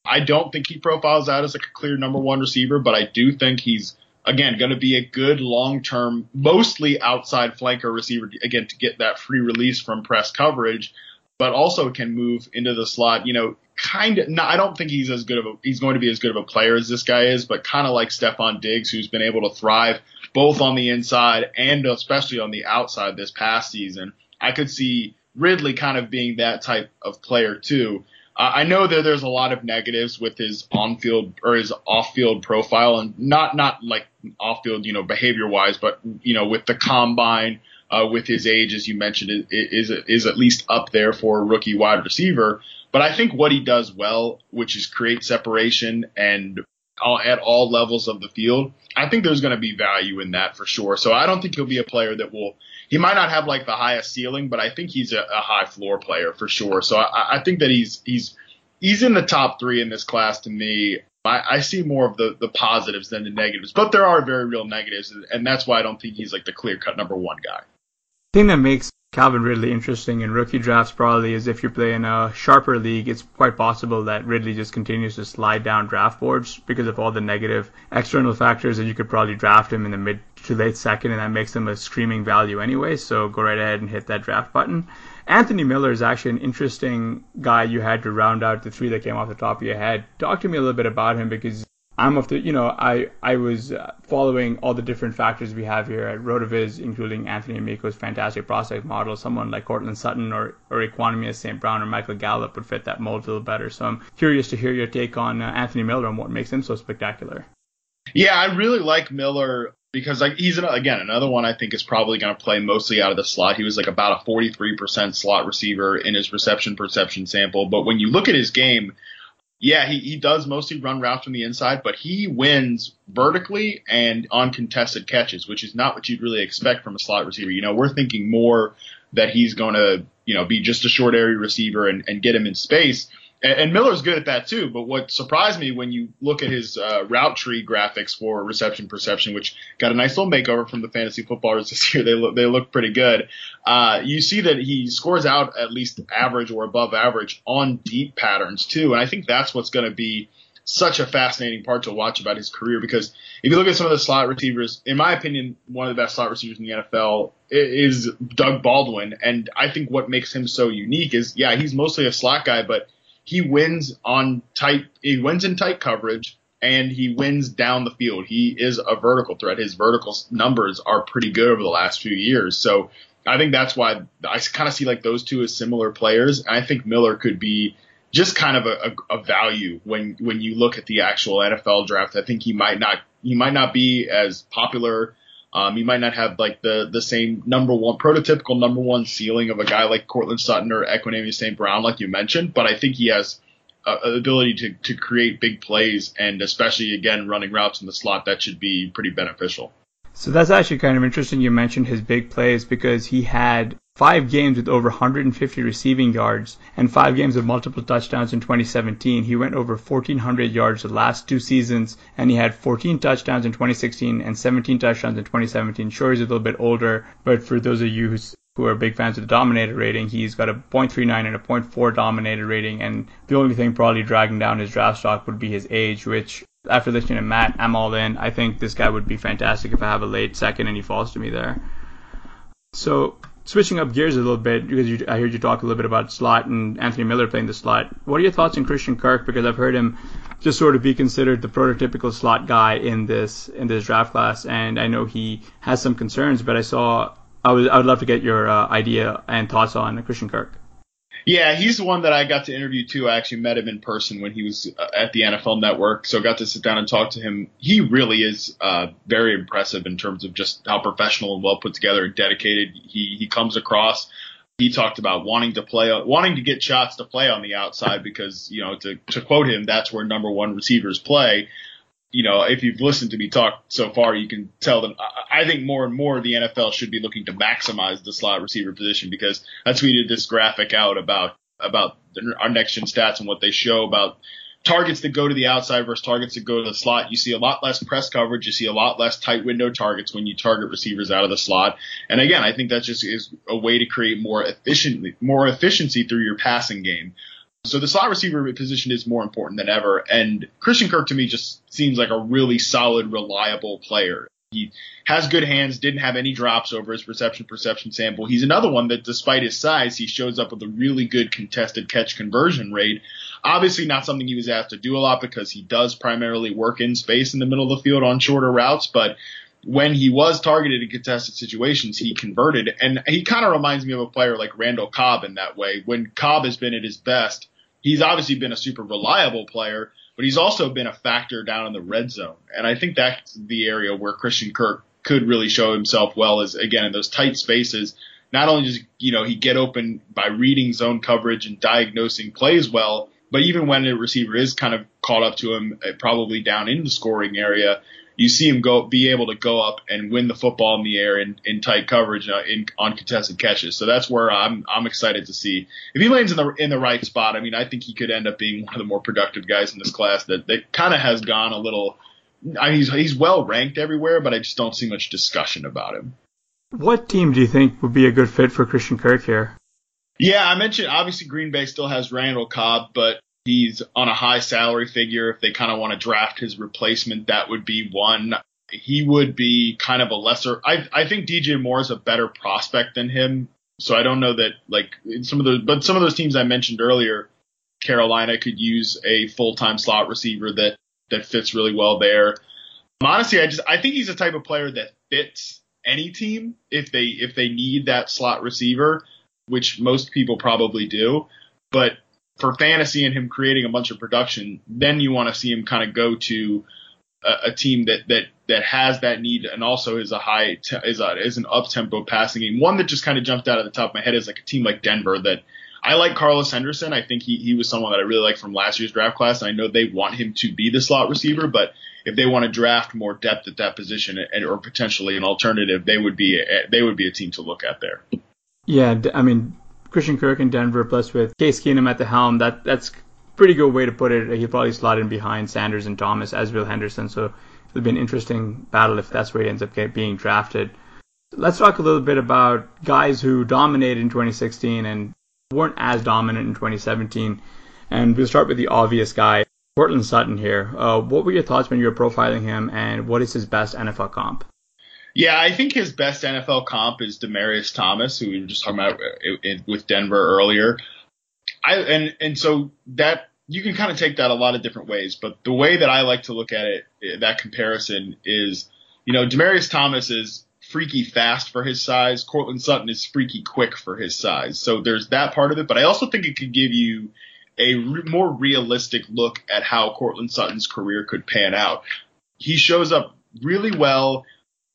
I don't think he profiles out as like a clear number one receiver, but I do think he's again, going to be a good long term, mostly outside flanker receiver, again, to get that free release from press coverage, but also can move into the slot, you know, kind of, no, I don't think he's as good of a, he's going to be as good of a player as this guy is, but kind of like Stefon Diggs, who's been able to thrive both on the inside and especially on the outside this past season. I could see Ridley kind of being that type of player too. I know that there's a lot of negatives with his on-field or his off-field profile, and not not like off-field, you know, behavior-wise, but you know, with the combine, uh, with his age, as you mentioned, is is at least up there for a rookie wide receiver. But I think what he does well, which is create separation and all, at all levels of the field, I think there's going to be value in that for sure. So I don't think he'll be a player that will he might not have like the highest ceiling, but I think he's a, a high floor player for sure. So I, I think that he's he's he's in the top three in this class to me. I, I see more of the, the positives than the negatives, but there are very real negatives, and that's why I don't think he's like the clear cut number one guy. Thing that makes Calvin Ridley interesting in rookie drafts probably is if you're playing a sharper league, it's quite possible that Ridley just continues to slide down draft boards because of all the negative external factors and you could probably draft him in the mid to late second and that makes him a screaming value anyway, so go right ahead and hit that draft button. Anthony Miller is actually an interesting guy you had to round out the three that came off the top of your head. Talk to me a little bit about him because I'm of the, you know, I I was uh, following all the different factors we have here at Rotoviz, including Anthony Amico's fantastic prospect model. Someone like Courtland Sutton or or Equanimeous St. Brown or Michael Gallup would fit that mold a little better. So I'm curious to hear your take on uh, Anthony Miller and what makes him so spectacular. Yeah, I really like Miller because like he's an, again another one I think is probably going to play mostly out of the slot. He was like about a 43% slot receiver in his reception perception sample, but when you look at his game yeah, he, he does mostly run routes from the inside, but he wins vertically and on contested catches, which is not what you'd really expect from a slot receiver. You know, we're thinking more that he's going to, you know, be just a short area receiver and, and get him in space and, and Miller's good at that too. But what surprised me when you look at his uh, route tree graphics for reception perception, which got a nice little makeover from the fantasy footballers this year, they look they look pretty good. Uh, you see that he scores out at least average or above average on deep patterns too, and I think that's what's going to be such a fascinating part to watch about his career because if you look at some of the slot receivers, in my opinion, one of the best slot receivers in the NFL is Doug Baldwin. And I think what makes him so unique is, yeah, he's mostly a slot guy, but he wins on tight, he wins in tight coverage and he wins down the field. He is a vertical threat. His vertical numbers are pretty good over the last few years. So I think that's why I kind of see like those two as similar players. And I think Miller could be just kind of a, a, a, value when when you look at the actual NFL draft. I think he might not he might not be as popular um, he might not have like the the same number one prototypical number one ceiling of a guy like Courtland Sutton or Equanimeous St. Brown, like you mentioned, but I think he has uh, ability to to create big plays and especially again running routes in the slot that should be pretty beneficial. So that's actually kind of interesting. You mentioned his big plays because he had five games with over 150 receiving yards and five games with multiple touchdowns in 2017. He went over 1,400 yards the last two seasons, and he had 14 touchdowns in 2016 and 17 touchdowns in 2017. Sure, he's a little bit older, but for those of you who are big fans of the dominator rating, he's got a 0.39 and a 0.4 dominator rating, and the only thing probably dragging down his draft stock would be his age, which after listening to Matt, I'm all in. I think this guy would be fantastic if I have a late second and he falls to me there. So switching up gears a little bit because you, I heard you talk a little bit about slot and Anthony Miller playing the slot. What are your thoughts on Christian Kirk? Because I've heard him just sort of be considered the prototypical slot guy in this in this draft class, and I know he has some concerns. But I saw I would I would love to get your uh, idea and thoughts on Christian Kirk. Yeah, he's the one that I got to interview too. I actually met him in person when he was uh, at the NFL Network, so I got to sit down and talk to him. He really is uh, very impressive in terms of just how professional and well put together and dedicated he he comes across. He talked about wanting to play, wanting to get shots to play on the outside because you know to to quote him, that's where number one receivers play you know, if you've listened to me talk so far, you can tell them. I think more and more the NFL should be looking to maximize the slot receiver position because I tweeted this graphic out about about our next gen stats and what they show about targets that go to the outside versus targets that go to the slot. You see a lot less press coverage. You see a lot less tight window targets when you target receivers out of the slot. And again, I think that just is a way to create more efficiently, more efficiency through your passing game. So the slot receiver position is more important than ever. And Christian Kirk to me just seems like a really solid, reliable player. He has good hands, didn't have any drops over his reception perception sample. He's another one that despite his size, he shows up with a really good contested catch conversion rate. Obviously not something he was asked to do a lot because he does primarily work in space in the middle of the field on shorter routes, but when he was targeted in contested situations, he converted. And he kind of reminds me of a player like Randall Cobb in that way. When Cobb has been at his best, he's obviously been a super reliable player, but he's also been a factor down in the red zone. And I think that's the area where Christian Kirk could really show himself well is again in those tight spaces. Not only does you know he get open by reading zone coverage and diagnosing plays well, but even when a receiver is kind of caught up to him, uh, probably down in the scoring area, you see him go be able to go up and win the football in the air in, in tight coverage uh, in on contested catches. So that's where I'm I'm excited to see if he lands in the in the right spot. I mean, I think he could end up being one of the more productive guys in this class that that kind of has gone a little. I mean, he's he's well ranked everywhere, but I just don't see much discussion about him. What team do you think would be a good fit for Christian Kirk here? Yeah, I mentioned obviously Green Bay still has Randall Cobb, but he's on a high salary figure. If they kind of want to draft his replacement, that would be one. He would be kind of a lesser. I I think DJ Moore is a better prospect than him. So I don't know that like some of the but some of those teams I mentioned earlier, Carolina could use a full time slot receiver that that fits really well there. Honestly, I just I think he's the type of player that fits any team if they if they need that slot receiver, which most people probably do. But for fantasy and him creating a bunch of production, then you want to see him kind of go to a, a, team that that that has that need and also is a high is a is an up tempo passing game. One that just kind of jumped out of the top of my head is like a team like Denver that I like Carlos Henderson. I think he he was someone that I really liked from last year's draft class. And I know they want him to be the slot receiver, but if they want to draft more depth at that position and or potentially an alternative, they would be a, they would be a team to look at there. Yeah, I mean Christian Kirk in Denver, plus with Case Keenum at the helm, that that's pretty good way to put it. He'll probably slot in behind Sanders and Thomas as will Henderson. So it'll be an interesting battle if that's where he ends up being drafted. Let's talk a little bit about guys who dominated in 2016 and weren't as dominant in 2017. And we'll start with the obvious guy, Courtland Sutton here. Uh, what were your thoughts when you were profiling him, and what is his best NFL comp? Yeah, I think his best NFL comp is Demaryius Thomas, who we were just talking about uh, with Denver earlier. I and and so that you can kind of take that a lot of different ways, but the way that I like to look at it, uh, that comparison is, you know, Demaryius Thomas is freaky fast for his size. Courtland Sutton is freaky quick for his size. So there's that part of it, but I also think it could give you a re- more realistic look at how Courtland Sutton's career could pan out. He shows up really well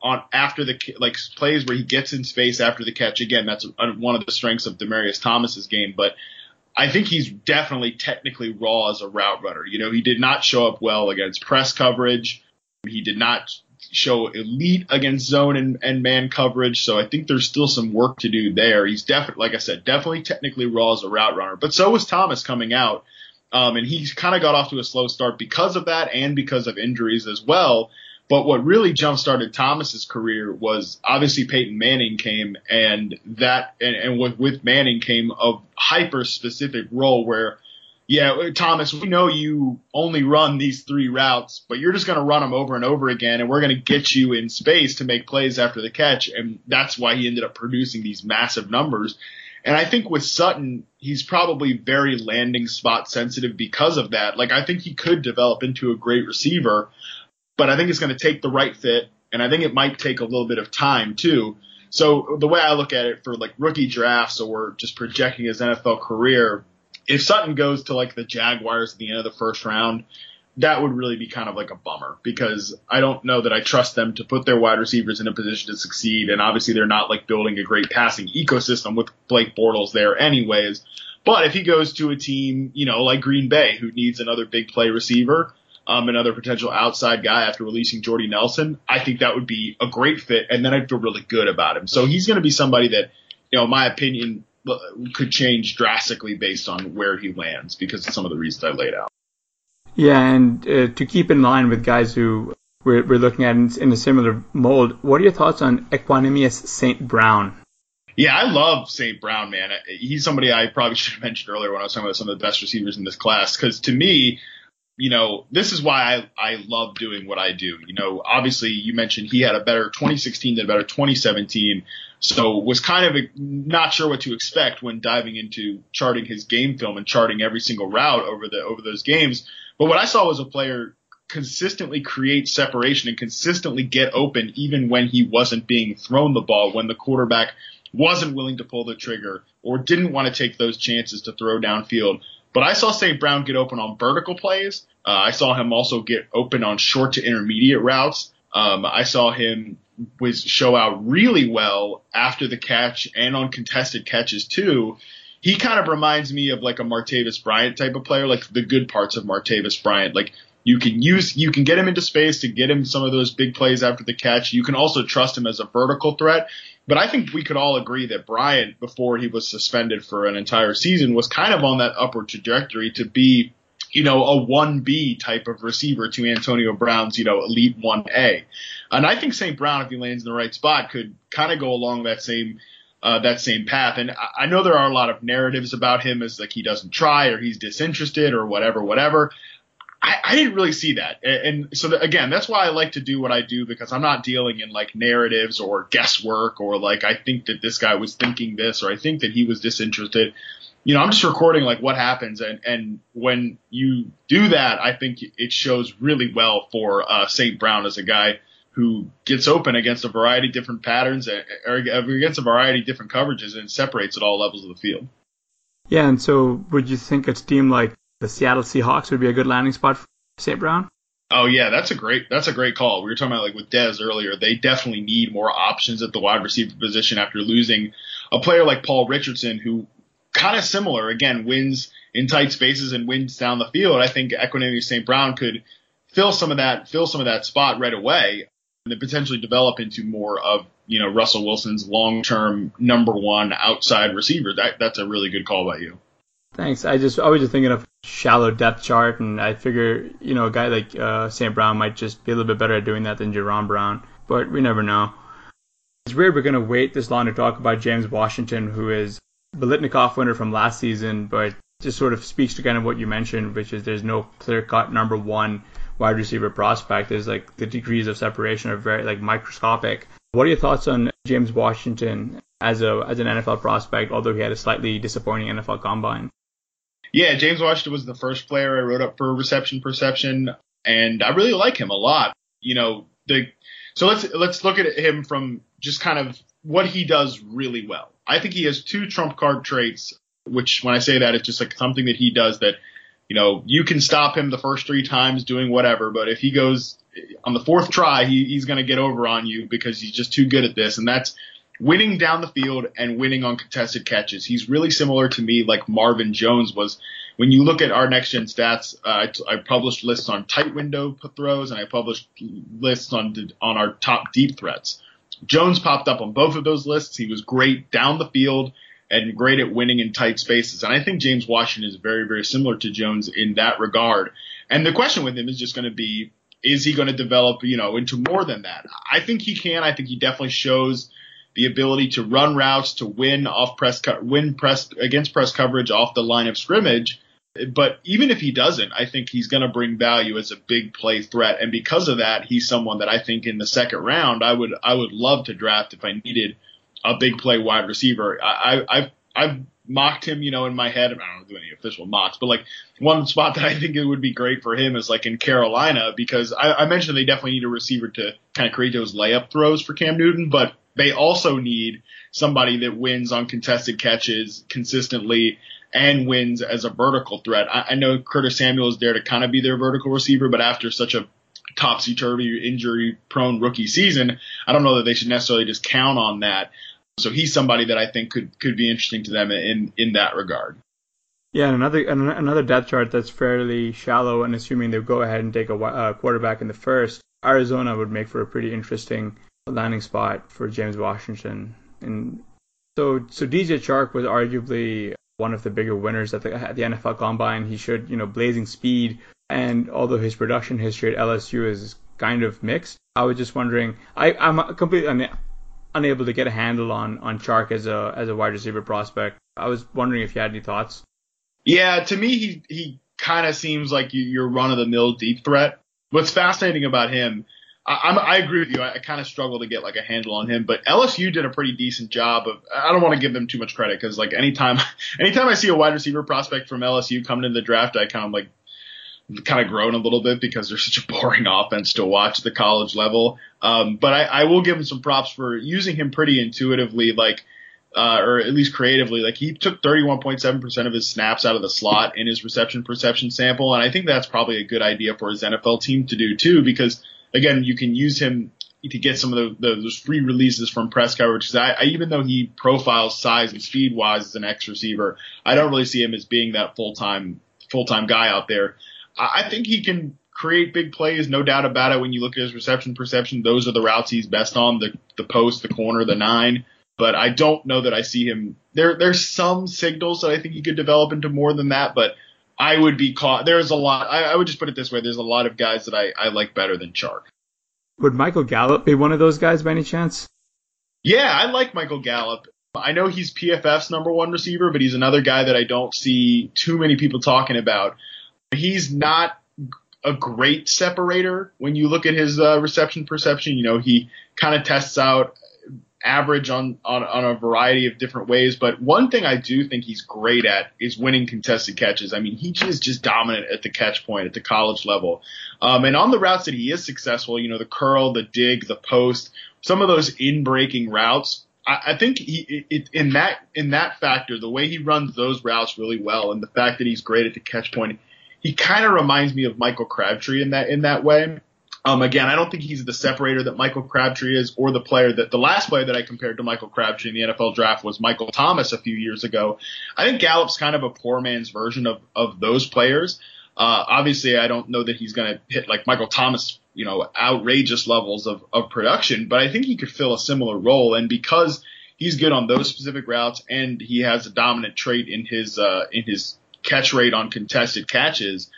on after the like plays where he gets in space after the catch. Again, that's one of the strengths of Demaryius Thomas's game, but I think he's definitely technically raw as a route runner. You know, he did not show up well against press coverage. He did not show elite against zone and, and man coverage. So I think there's still some work to do there. He's definitely, like I said, definitely technically raw as a route runner, but so was Thomas coming out. Um, and he kind of got off to a slow start because of that and because of injuries as well. But what really jump started Thomas's career was obviously Peyton Manning came and that and, and with, with Manning came a hyper specific role where yeah, Thomas, we know you only run these three routes, but you're just going to run them over and over again, and we're going to get you in space to make plays after the catch. And that's why he ended up producing these massive numbers. And I think with Sutton, he's probably very landing spot sensitive because of that. Like, I think he could develop into a great receiver, but I think it's going to take the right fit, and I think it might take a little bit of time too. So the way I look at it for like rookie drafts or just projecting his NFL career, if Sutton goes to like the Jaguars at the end of the first round, that would really be kind of like a bummer because I don't know that I trust them to put their wide receivers in a position to succeed. And obviously they're not like building a great passing ecosystem with Blake Bortles there anyways. But if he goes to a team, you know, like Green Bay who needs another big play receiver, um, another potential outside guy after releasing Jordy Nelson, I think that would be a great fit. And then I'd feel really good about him. So he's going to be somebody that, you know, my opinion, could change drastically based on where he lands because of some of the reasons I laid out. Yeah, and uh, to keep in line with guys who we're, we're looking at in, in, a similar mold, what are your thoughts on Equanimeous St. Brown? Yeah, I love St. Brown, man. He's somebody I probably should have mentioned earlier when I was talking about some of the best receivers in this class because to me, you know, this is why I, I love doing what I do. You know, obviously you mentioned he had a better 2016 than a better 2017. So was kind of a, not sure what to expect when diving into charting his game film and charting every single route over the, over those games. But what I saw was a player consistently create separation and consistently get open even when he wasn't being thrown the ball, when the quarterback wasn't willing to pull the trigger or didn't want to take those chances to throw downfield. But I saw St. Brown get open on vertical plays. Uh, I saw him also get open on short to intermediate routes. Um, I saw him was show out really well after the catch and on contested catches too. He kind of reminds me of like a Martavis Bryant type of player, like the good parts of Martavis Bryant. Like You can use, you can get him into space to get him some of those big plays after the catch. You can also trust him as a vertical threat. But I think we could all agree that Bryant, before he was suspended for an entire season, was kind of on that upward trajectory to be, you know, a 1B type of receiver to Antonio Brown's, you know, elite 1A. And I think St. Brown, if he lands in the right spot, could kind of go along that same uh, that same path. And I know there are a lot of narratives about him as like he doesn't try or he's disinterested or whatever, whatever. I, I didn't really see that. And, and so again, that's why I like to do what I do because I'm not dealing in like narratives or guesswork or like I think that this guy was thinking this or I think that he was disinterested. You know, I'm just recording like what happens and and when you do that, I think it shows really well for uh, St. Brown as a guy who gets open against a variety of different patterns or against a variety of different coverages and separates at all levels of the field. Yeah, and so would you think a team like the Seattle Seahawks would be a good landing spot for St. Brown? Oh yeah, that's a great that's a great call. We were talking about like with Dez earlier. They definitely need more options at the wide receiver position after losing a player like Paul Richardson, who kind of similar again wins in tight spaces and wins down the field. I think Equanimeous St. Brown could fill some of that fill some of that spot right away and then potentially develop into more of you know Russell Wilson's long term number one outside receiver. That that's a really good call by you. Thanks. I just I was just thinking of shallow depth chart, and I figure you know a guy like uh. Brown might just be a little bit better at doing that than Jaron Brown, but we never know. It's weird we're gonna wait this long to talk about James Washington, who is Biletnikoff winner from last season, but just sort of speaks to kind of what you mentioned, which is there's no clear cut number one wide receiver prospect. There's like the degrees of separation are very like microscopic. What are your thoughts on James Washington as a as an NFL prospect, although he had a slightly disappointing NFL combine? Yeah, James Washington was the first player I wrote up for reception perception, and I really like him a lot. You know, the so let's let's look at him from just kind of what he does really well. I think he has two trump card traits, which when I say that, it's just like something that he does that, you know, you can stop him the first three times doing whatever, but if he goes on the fourth try, he, he's going to get over on you because he's just too good at this, and that's winning down the field and winning on contested catches. He's really similar to me, like Marvin Jones was. When you look at our next gen stats, uh, I, published lists on tight window throws and I published lists on on our top deep threats. Jones popped up on both of those lists. He was great down the field and great at winning in tight spaces. And I think James Washington is very, very similar to Jones in that regard. And the question with him is just going to be, is he going to develop, you know, into more than that? I think he can. I think he definitely shows the ability to run routes, to win off press, co- win press against press coverage off the line of scrimmage. But even if he doesn't, I think he's going to bring value as a big play threat. And because of that, he's someone that I think in the second round, I would, I would love to draft if I needed a big play wide receiver. I, I, I've, mocked him, you know, in my head. I don't do any official mocks, but like one spot that I think it would be great for him is like in Carolina because I, I mentioned they definitely need a receiver to kind of create those layup throws for Cam Newton, but they also need somebody that wins on contested catches consistently and wins as a vertical threat. I, I know Curtis Samuel is there to kind of be their vertical receiver, but after such a topsy turvy injury prone rookie season, I don't know that they should necessarily just count on that. So he's somebody that I think could could be interesting to them in in that regard. Yeah, and another another depth chart that's fairly shallow, and assuming they go ahead and take a uh, quarterback in the first, Arizona would make for a pretty interesting landing spot for James Washington. And so, so DJ Chark was arguably one of the bigger winners at the, at the NFL Combine. He showed, you know, blazing speed, and although his production history at LSU is kind of mixed, I was just wondering. I, I'm completely un- unable to get a handle on on Chark as a as a wide receiver prospect. I was wondering if you had any thoughts. Yeah, to me, he he kind of seems like your run of the mill deep threat. What's fascinating about him I, I, agree with you. I, I kind of struggle to get like a handle on him, but LSU did a pretty decent job of. I don't want to give them too much credit because like anytime, anytime I see a wide receiver prospect from LSU coming into the draft, I kind of like kind of groan a little bit because they're such a boring offense to watch at the college level. Um, but I, I will give him some props for using him pretty intuitively, like. Uh, or at least creatively, like he took 31.7% of his snaps out of the slot in his reception perception sample. And I think that's probably a good idea for his NFL team to do too, because again, you can use him to get some of the, the those free releases from press coverage. I, I, even though he profiles size and speed wise as an X receiver, I don't really see him as being that full time full time guy out there. I, I think he can create big plays, no doubt about it. When you look at his reception perception, those are the routes he's best on the the post, the corner, the nine. But I don't know that I see him. There there's some signals that I think he could develop into more than that, but I would be caught. There's a lot. I, I would just put it this way: there's a lot of guys that I, I like better than Chark. Would Michael Gallup be one of those guys by any chance? Yeah, I like Michael Gallup. I know he's PFF's number one receiver, but he's another guy that I don't see too many people talking about. He's not a great separator when you look at his uh, reception perception. You know, he kind of tests out average on, on on a variety of different ways. But one thing I do think he's great at is winning contested catches. I mean, he is just dominant at the catch point at the college level. Um, and on the routes that he is successful, you know, the curl, the dig, the post, some of those in breaking routes. I, think he it, in that in that factor, the way he runs those routes really well, and the fact that he's great at the catch point, he kind of reminds me of Michael Crabtree in that in that way. Um, again, I don't think he's the separator that Michael Crabtree is, or the player that the last player that I compared to Michael Crabtree in the NFL draft was Michael Thomas a few years ago. I think Gallup's kind of a poor man's version of of those players. Uh, obviously, I don't know that he's going to hit like Michael Thomas, you know, outrageous levels of of production, but I think he could fill a similar role. And because he's good on those specific routes, and he has a dominant trait in his uh, in his catch rate on contested catches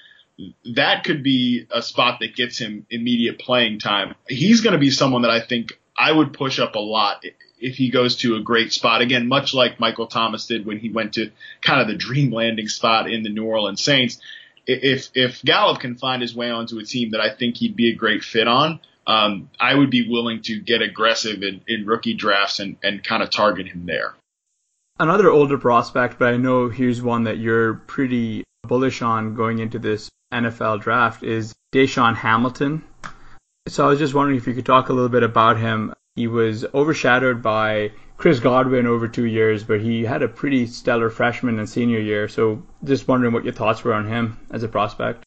that could be a spot that gets him immediate playing time. He's going to be someone that I think I would push up a lot if he goes to a great spot. Again, much like Michael Thomas did when he went to kind of the dream landing spot in the New Orleans Saints. If if Gallup can find his way onto a team that I think he'd be a great fit on, um, I would be willing to get aggressive in, in rookie drafts and, and kind of target him there. Another older prospect, but I know here's one that you're pretty bullish on going into this NFL draft is DaeSean Hamilton. So I was just wondering if you could talk a little bit about him. He was overshadowed by Chris Godwin over two years, but he had a pretty stellar freshman and senior year. So just wondering what your thoughts were on him as a prospect.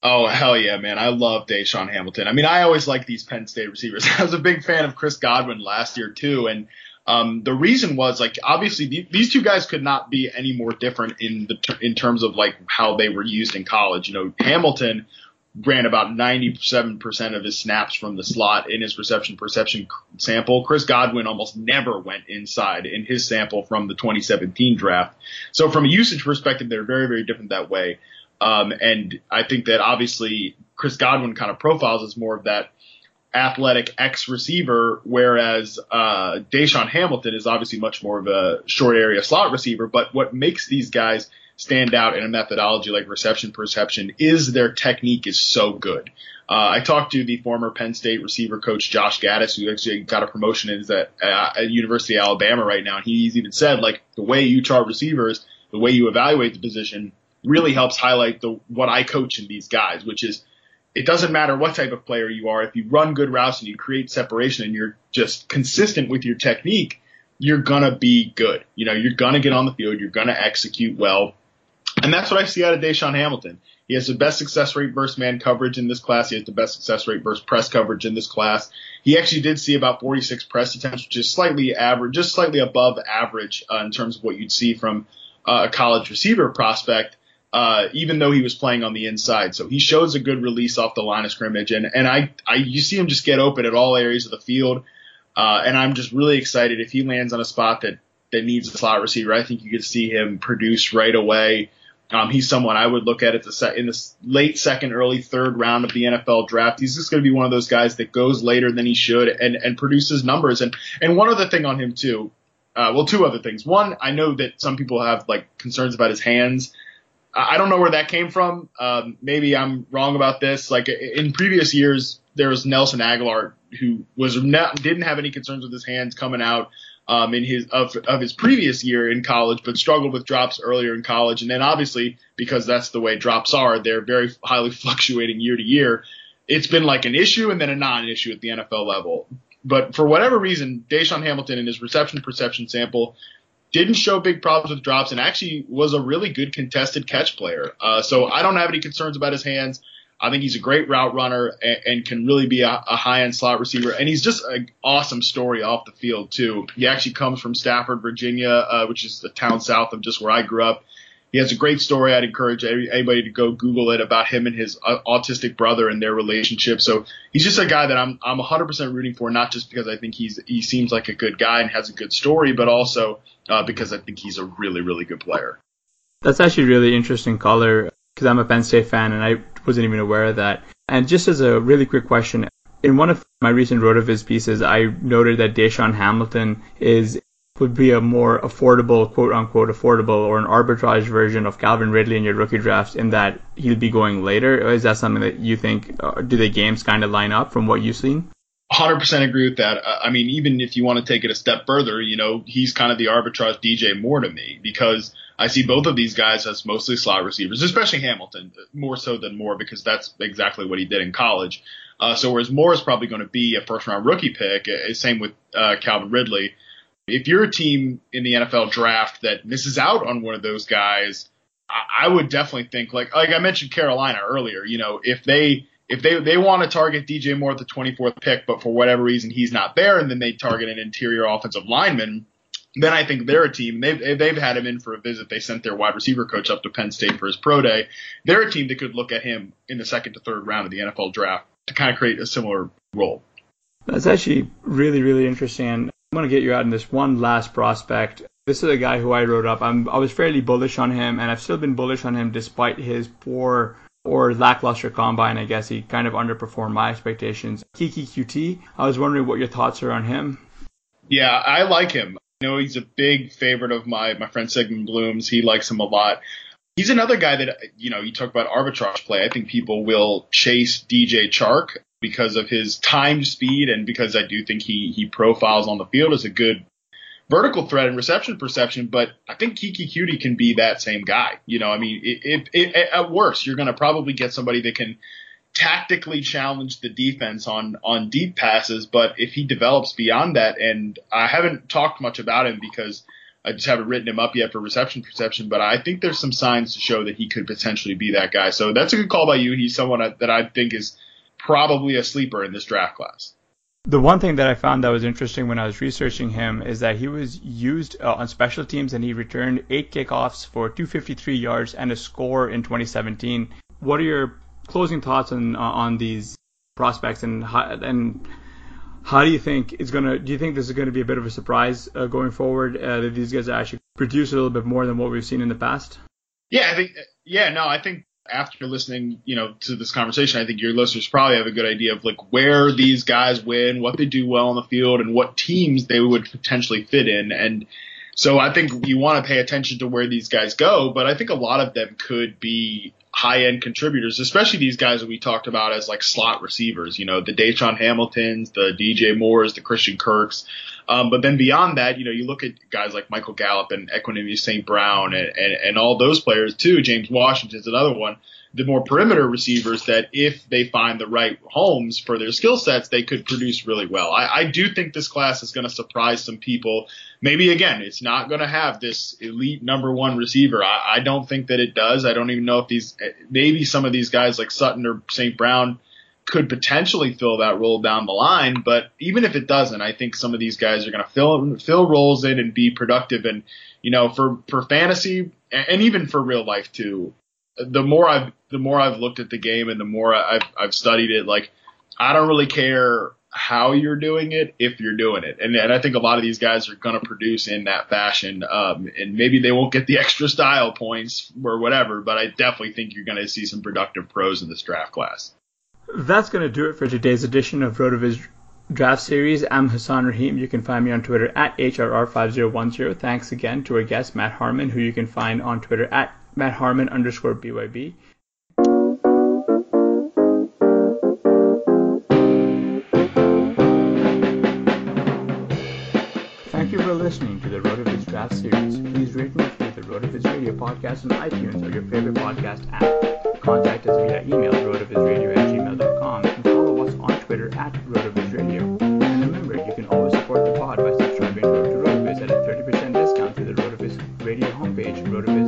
Oh hell yeah, man! I love DaeSean Hamilton. I mean, I always like these Penn State receivers. I was a big fan of Chris Godwin last year too, and um, the reason was like obviously the, these two guys could not be any more different in the in terms of like how they were used in college. You know, Hamilton ran about 97% of his snaps from the slot in his reception perception sample. Chris Godwin almost never went inside in his sample from the 2017 draft. So from a usage perspective, they're very, very different that way. Um, and I think that obviously Chris Godwin kind of profiles as more of that athletic X receiver, whereas uh, DaeSean Hamilton is obviously much more of a short area slot receiver. But what makes these guys stand out in a methodology like reception perception is their technique is so good. Uh, I talked to the former Penn State receiver coach Josh Gattis, who actually got a promotion is at, uh, at University of Alabama right now, and he's even said like the way you chart receivers, the way you evaluate the position, really helps highlight the what I coach in these guys, which is it doesn't matter what type of player you are. If you run good routes and you create separation and you're just consistent with your technique, you're gonna be good. You know, you're gonna get on the field. You're gonna execute well. And that's what I see out of DaeSean Hamilton. He has the best success rate versus man coverage in this class. He has the best success rate versus press coverage in this class. He actually did see about 46 press attempts, which is slightly average, just slightly above average uh, in terms of what you'd see from uh, a college receiver prospect uh, even though he was playing on the inside. So he shows a good release off the line of scrimmage, and and I, I you see him just get open at all areas of the field, uh, and I'm just really excited if he lands on a spot that that needs a slot receiver. I think you could see him produce right away. Um, he's someone I would look at at the set, in the late second, early third round of the NFL draft. He's just going to be one of those guys that goes later than he should and and produces numbers. And and one other thing on him too. Uh, well, two other things. One, I know that some people have like concerns about his hands. I don't know where that came from. Um, maybe I'm wrong about this. Like in previous years, there was Nelson Agholor who was not, didn't have any concerns with his hands coming out um, in his of of his previous year in college, but struggled with drops earlier in college, and then obviously because that's the way drops are, they're very highly fluctuating year to year. It's been like an issue and then a non-issue at the NFL level. But for whatever reason, DaeSean Hamilton in his reception perception sample didn't show big problems with drops and actually was a really good contested catch player. Uh, so I don't have any concerns about his hands. I think he's a great route runner and, and can really be a, a high end slot receiver. And he's just an awesome story off the field too. He actually comes from Stafford, Virginia, uh, which is the town south of just where I grew up. He has a great story. I'd encourage anybody to go Google it about him and his uh, autistic brother and their relationship. So he's just a guy that I'm I'm 100% rooting for, not just because I think he's he seems like a good guy and has a good story, but also uh, because I think he's a really really good player. That's actually really interesting color because I'm a Penn State fan and I wasn't even aware of that. And just as a really quick question, in one of my recent RotoViz pieces, I noted that DaeSean Hamilton is would be a more affordable, quote unquote, affordable or an arbitrage version of Calvin Ridley in your rookie draft in that he'll be going later? Is that something that you think, uh, do the games kind of line up from what you've seen? 100% agree with that. I mean, even if you want to take it a step further, you know, he's kind of the arbitrage DJ Moore to me because I see both of these guys as mostly slot receivers, especially Hamilton, more so than Moore because that's exactly what he did in college. Uh, so whereas Moore is probably going to be a first round rookie pick, uh, same with uh, Calvin Ridley if you're a team in the NFL draft that misses out on one of those guys, I, I would definitely think like like I mentioned Carolina earlier. You know, if they if they they want to target DJ Moore at the 24th pick, but for whatever reason he's not there, and then they target an interior offensive lineman, then I think they're a team. They've they've had him in for a visit. They sent their wide receiver coach up to Penn State for his pro day. They're a team that could look at him in the second to third round of the NFL draft to kind of create a similar role. That's actually really really interesting. I'm going to get you out in this one last prospect. This is a guy who I wrote up. I'm, I was fairly bullish on him, and I've still been bullish on him despite his poor or lackluster combine. I guess he kind of underperformed my expectations. Keke Coutee, I was wondering what your thoughts are on him. Yeah, I like him. I know he's a big favorite of my my friend Sigmund Bloom's. He likes him a lot. He's another guy that you know you talk about arbitrage play. I think people will chase DJ Chark because of his time speed and because I do think he he profiles on the field as a good vertical threat and reception perception. But I think Keke Coutee can be that same guy. You know, I mean, at worst, you're going to probably get somebody that can tactically challenge the defense on on deep passes. But if he develops beyond that, and I haven't talked much about him because. I just haven't written him up yet for reception perception, but I think there's some signs to show that he could potentially be that guy. So that's a good call by you. He's someone that I think is probably a sleeper in this draft class. The one thing that I found that was interesting when I was researching him is that he was used uh, on special teams and he returned eight kickoffs for 253 yards and a score in 2017. What are your closing thoughts on uh, on these prospects and how, and how do you think it's gonna? Do you think this is going to be a bit of a surprise uh, going forward uh, that these guys actually produce a little bit more than what we've seen in the past? Yeah, I think. Yeah, no, I think after listening, you know, to this conversation, I think your listeners probably have a good idea of like where these guys win, what they do well on the field, and what teams they would potentially fit in. And so I think you want to pay attention to where these guys go, but I think a lot of them could be high end contributors, especially these guys that we talked about as like slot receivers, you know, the DaeSean Hamiltons, the DJ Moores, the Christian Kirks. Um, but then beyond that, you know, you look at guys like Michael Gallup and Equanimeous St. Brown and, and, and all those players too. James Washington's another one. The more perimeter receivers that if they find the right homes for their skill sets, they could produce really well. I, I do think this class is going to surprise some people. Maybe again, it's not going to have this elite number one receiver. I, I don't think that it does. I don't even know if these, maybe some of these guys like Sutton or St. Brown could potentially fill that role down the line. But even if it doesn't, I think some of these guys are going to fill fill roles in and be productive. And you know, for for fantasy and even for real life too, the more I've the more I've looked at the game and the more I've I've studied it, like I don't really care how you're doing it if you're doing it. And, and I think a lot of these guys are going to produce in that fashion. Um, and maybe they won't get the extra style points or whatever, but I definitely think you're going to see some productive pros in this draft class. That's going to do it for today's edition of RotoViz Draft Series. I'm Hassan Rahim. You can find me on Twitter at HRR5010. Thanks again to our guest, Matt Harmon, who you can find on Twitter at Matt Harmon underscore BYB. Thank you for listening to the RotoViz Draft Series. Please rate and review the RotoViz Radio podcast on iTunes or your favorite podcast app. Contact us via email, rotovizradio at gmail.com, and follow us on Twitter at rotovizradio. And remember, you can always support the pod by subscribing to RotoViz at a 30% discount through the RotoViz Radio homepage, slash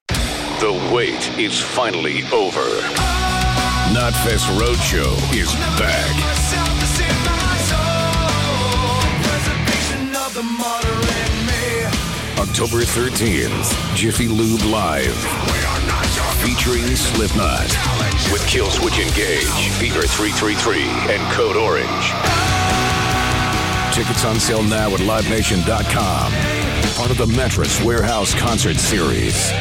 The wait is finally over. Knotfest Roadshow is back. October 13th, Jiffy Lube Live. Featuring Slipknot. With Killswitch Engage, Fever 333, and Code Orange. Tickets on sale now at LiveNation.com. Part of the Mattress Warehouse Concert Series.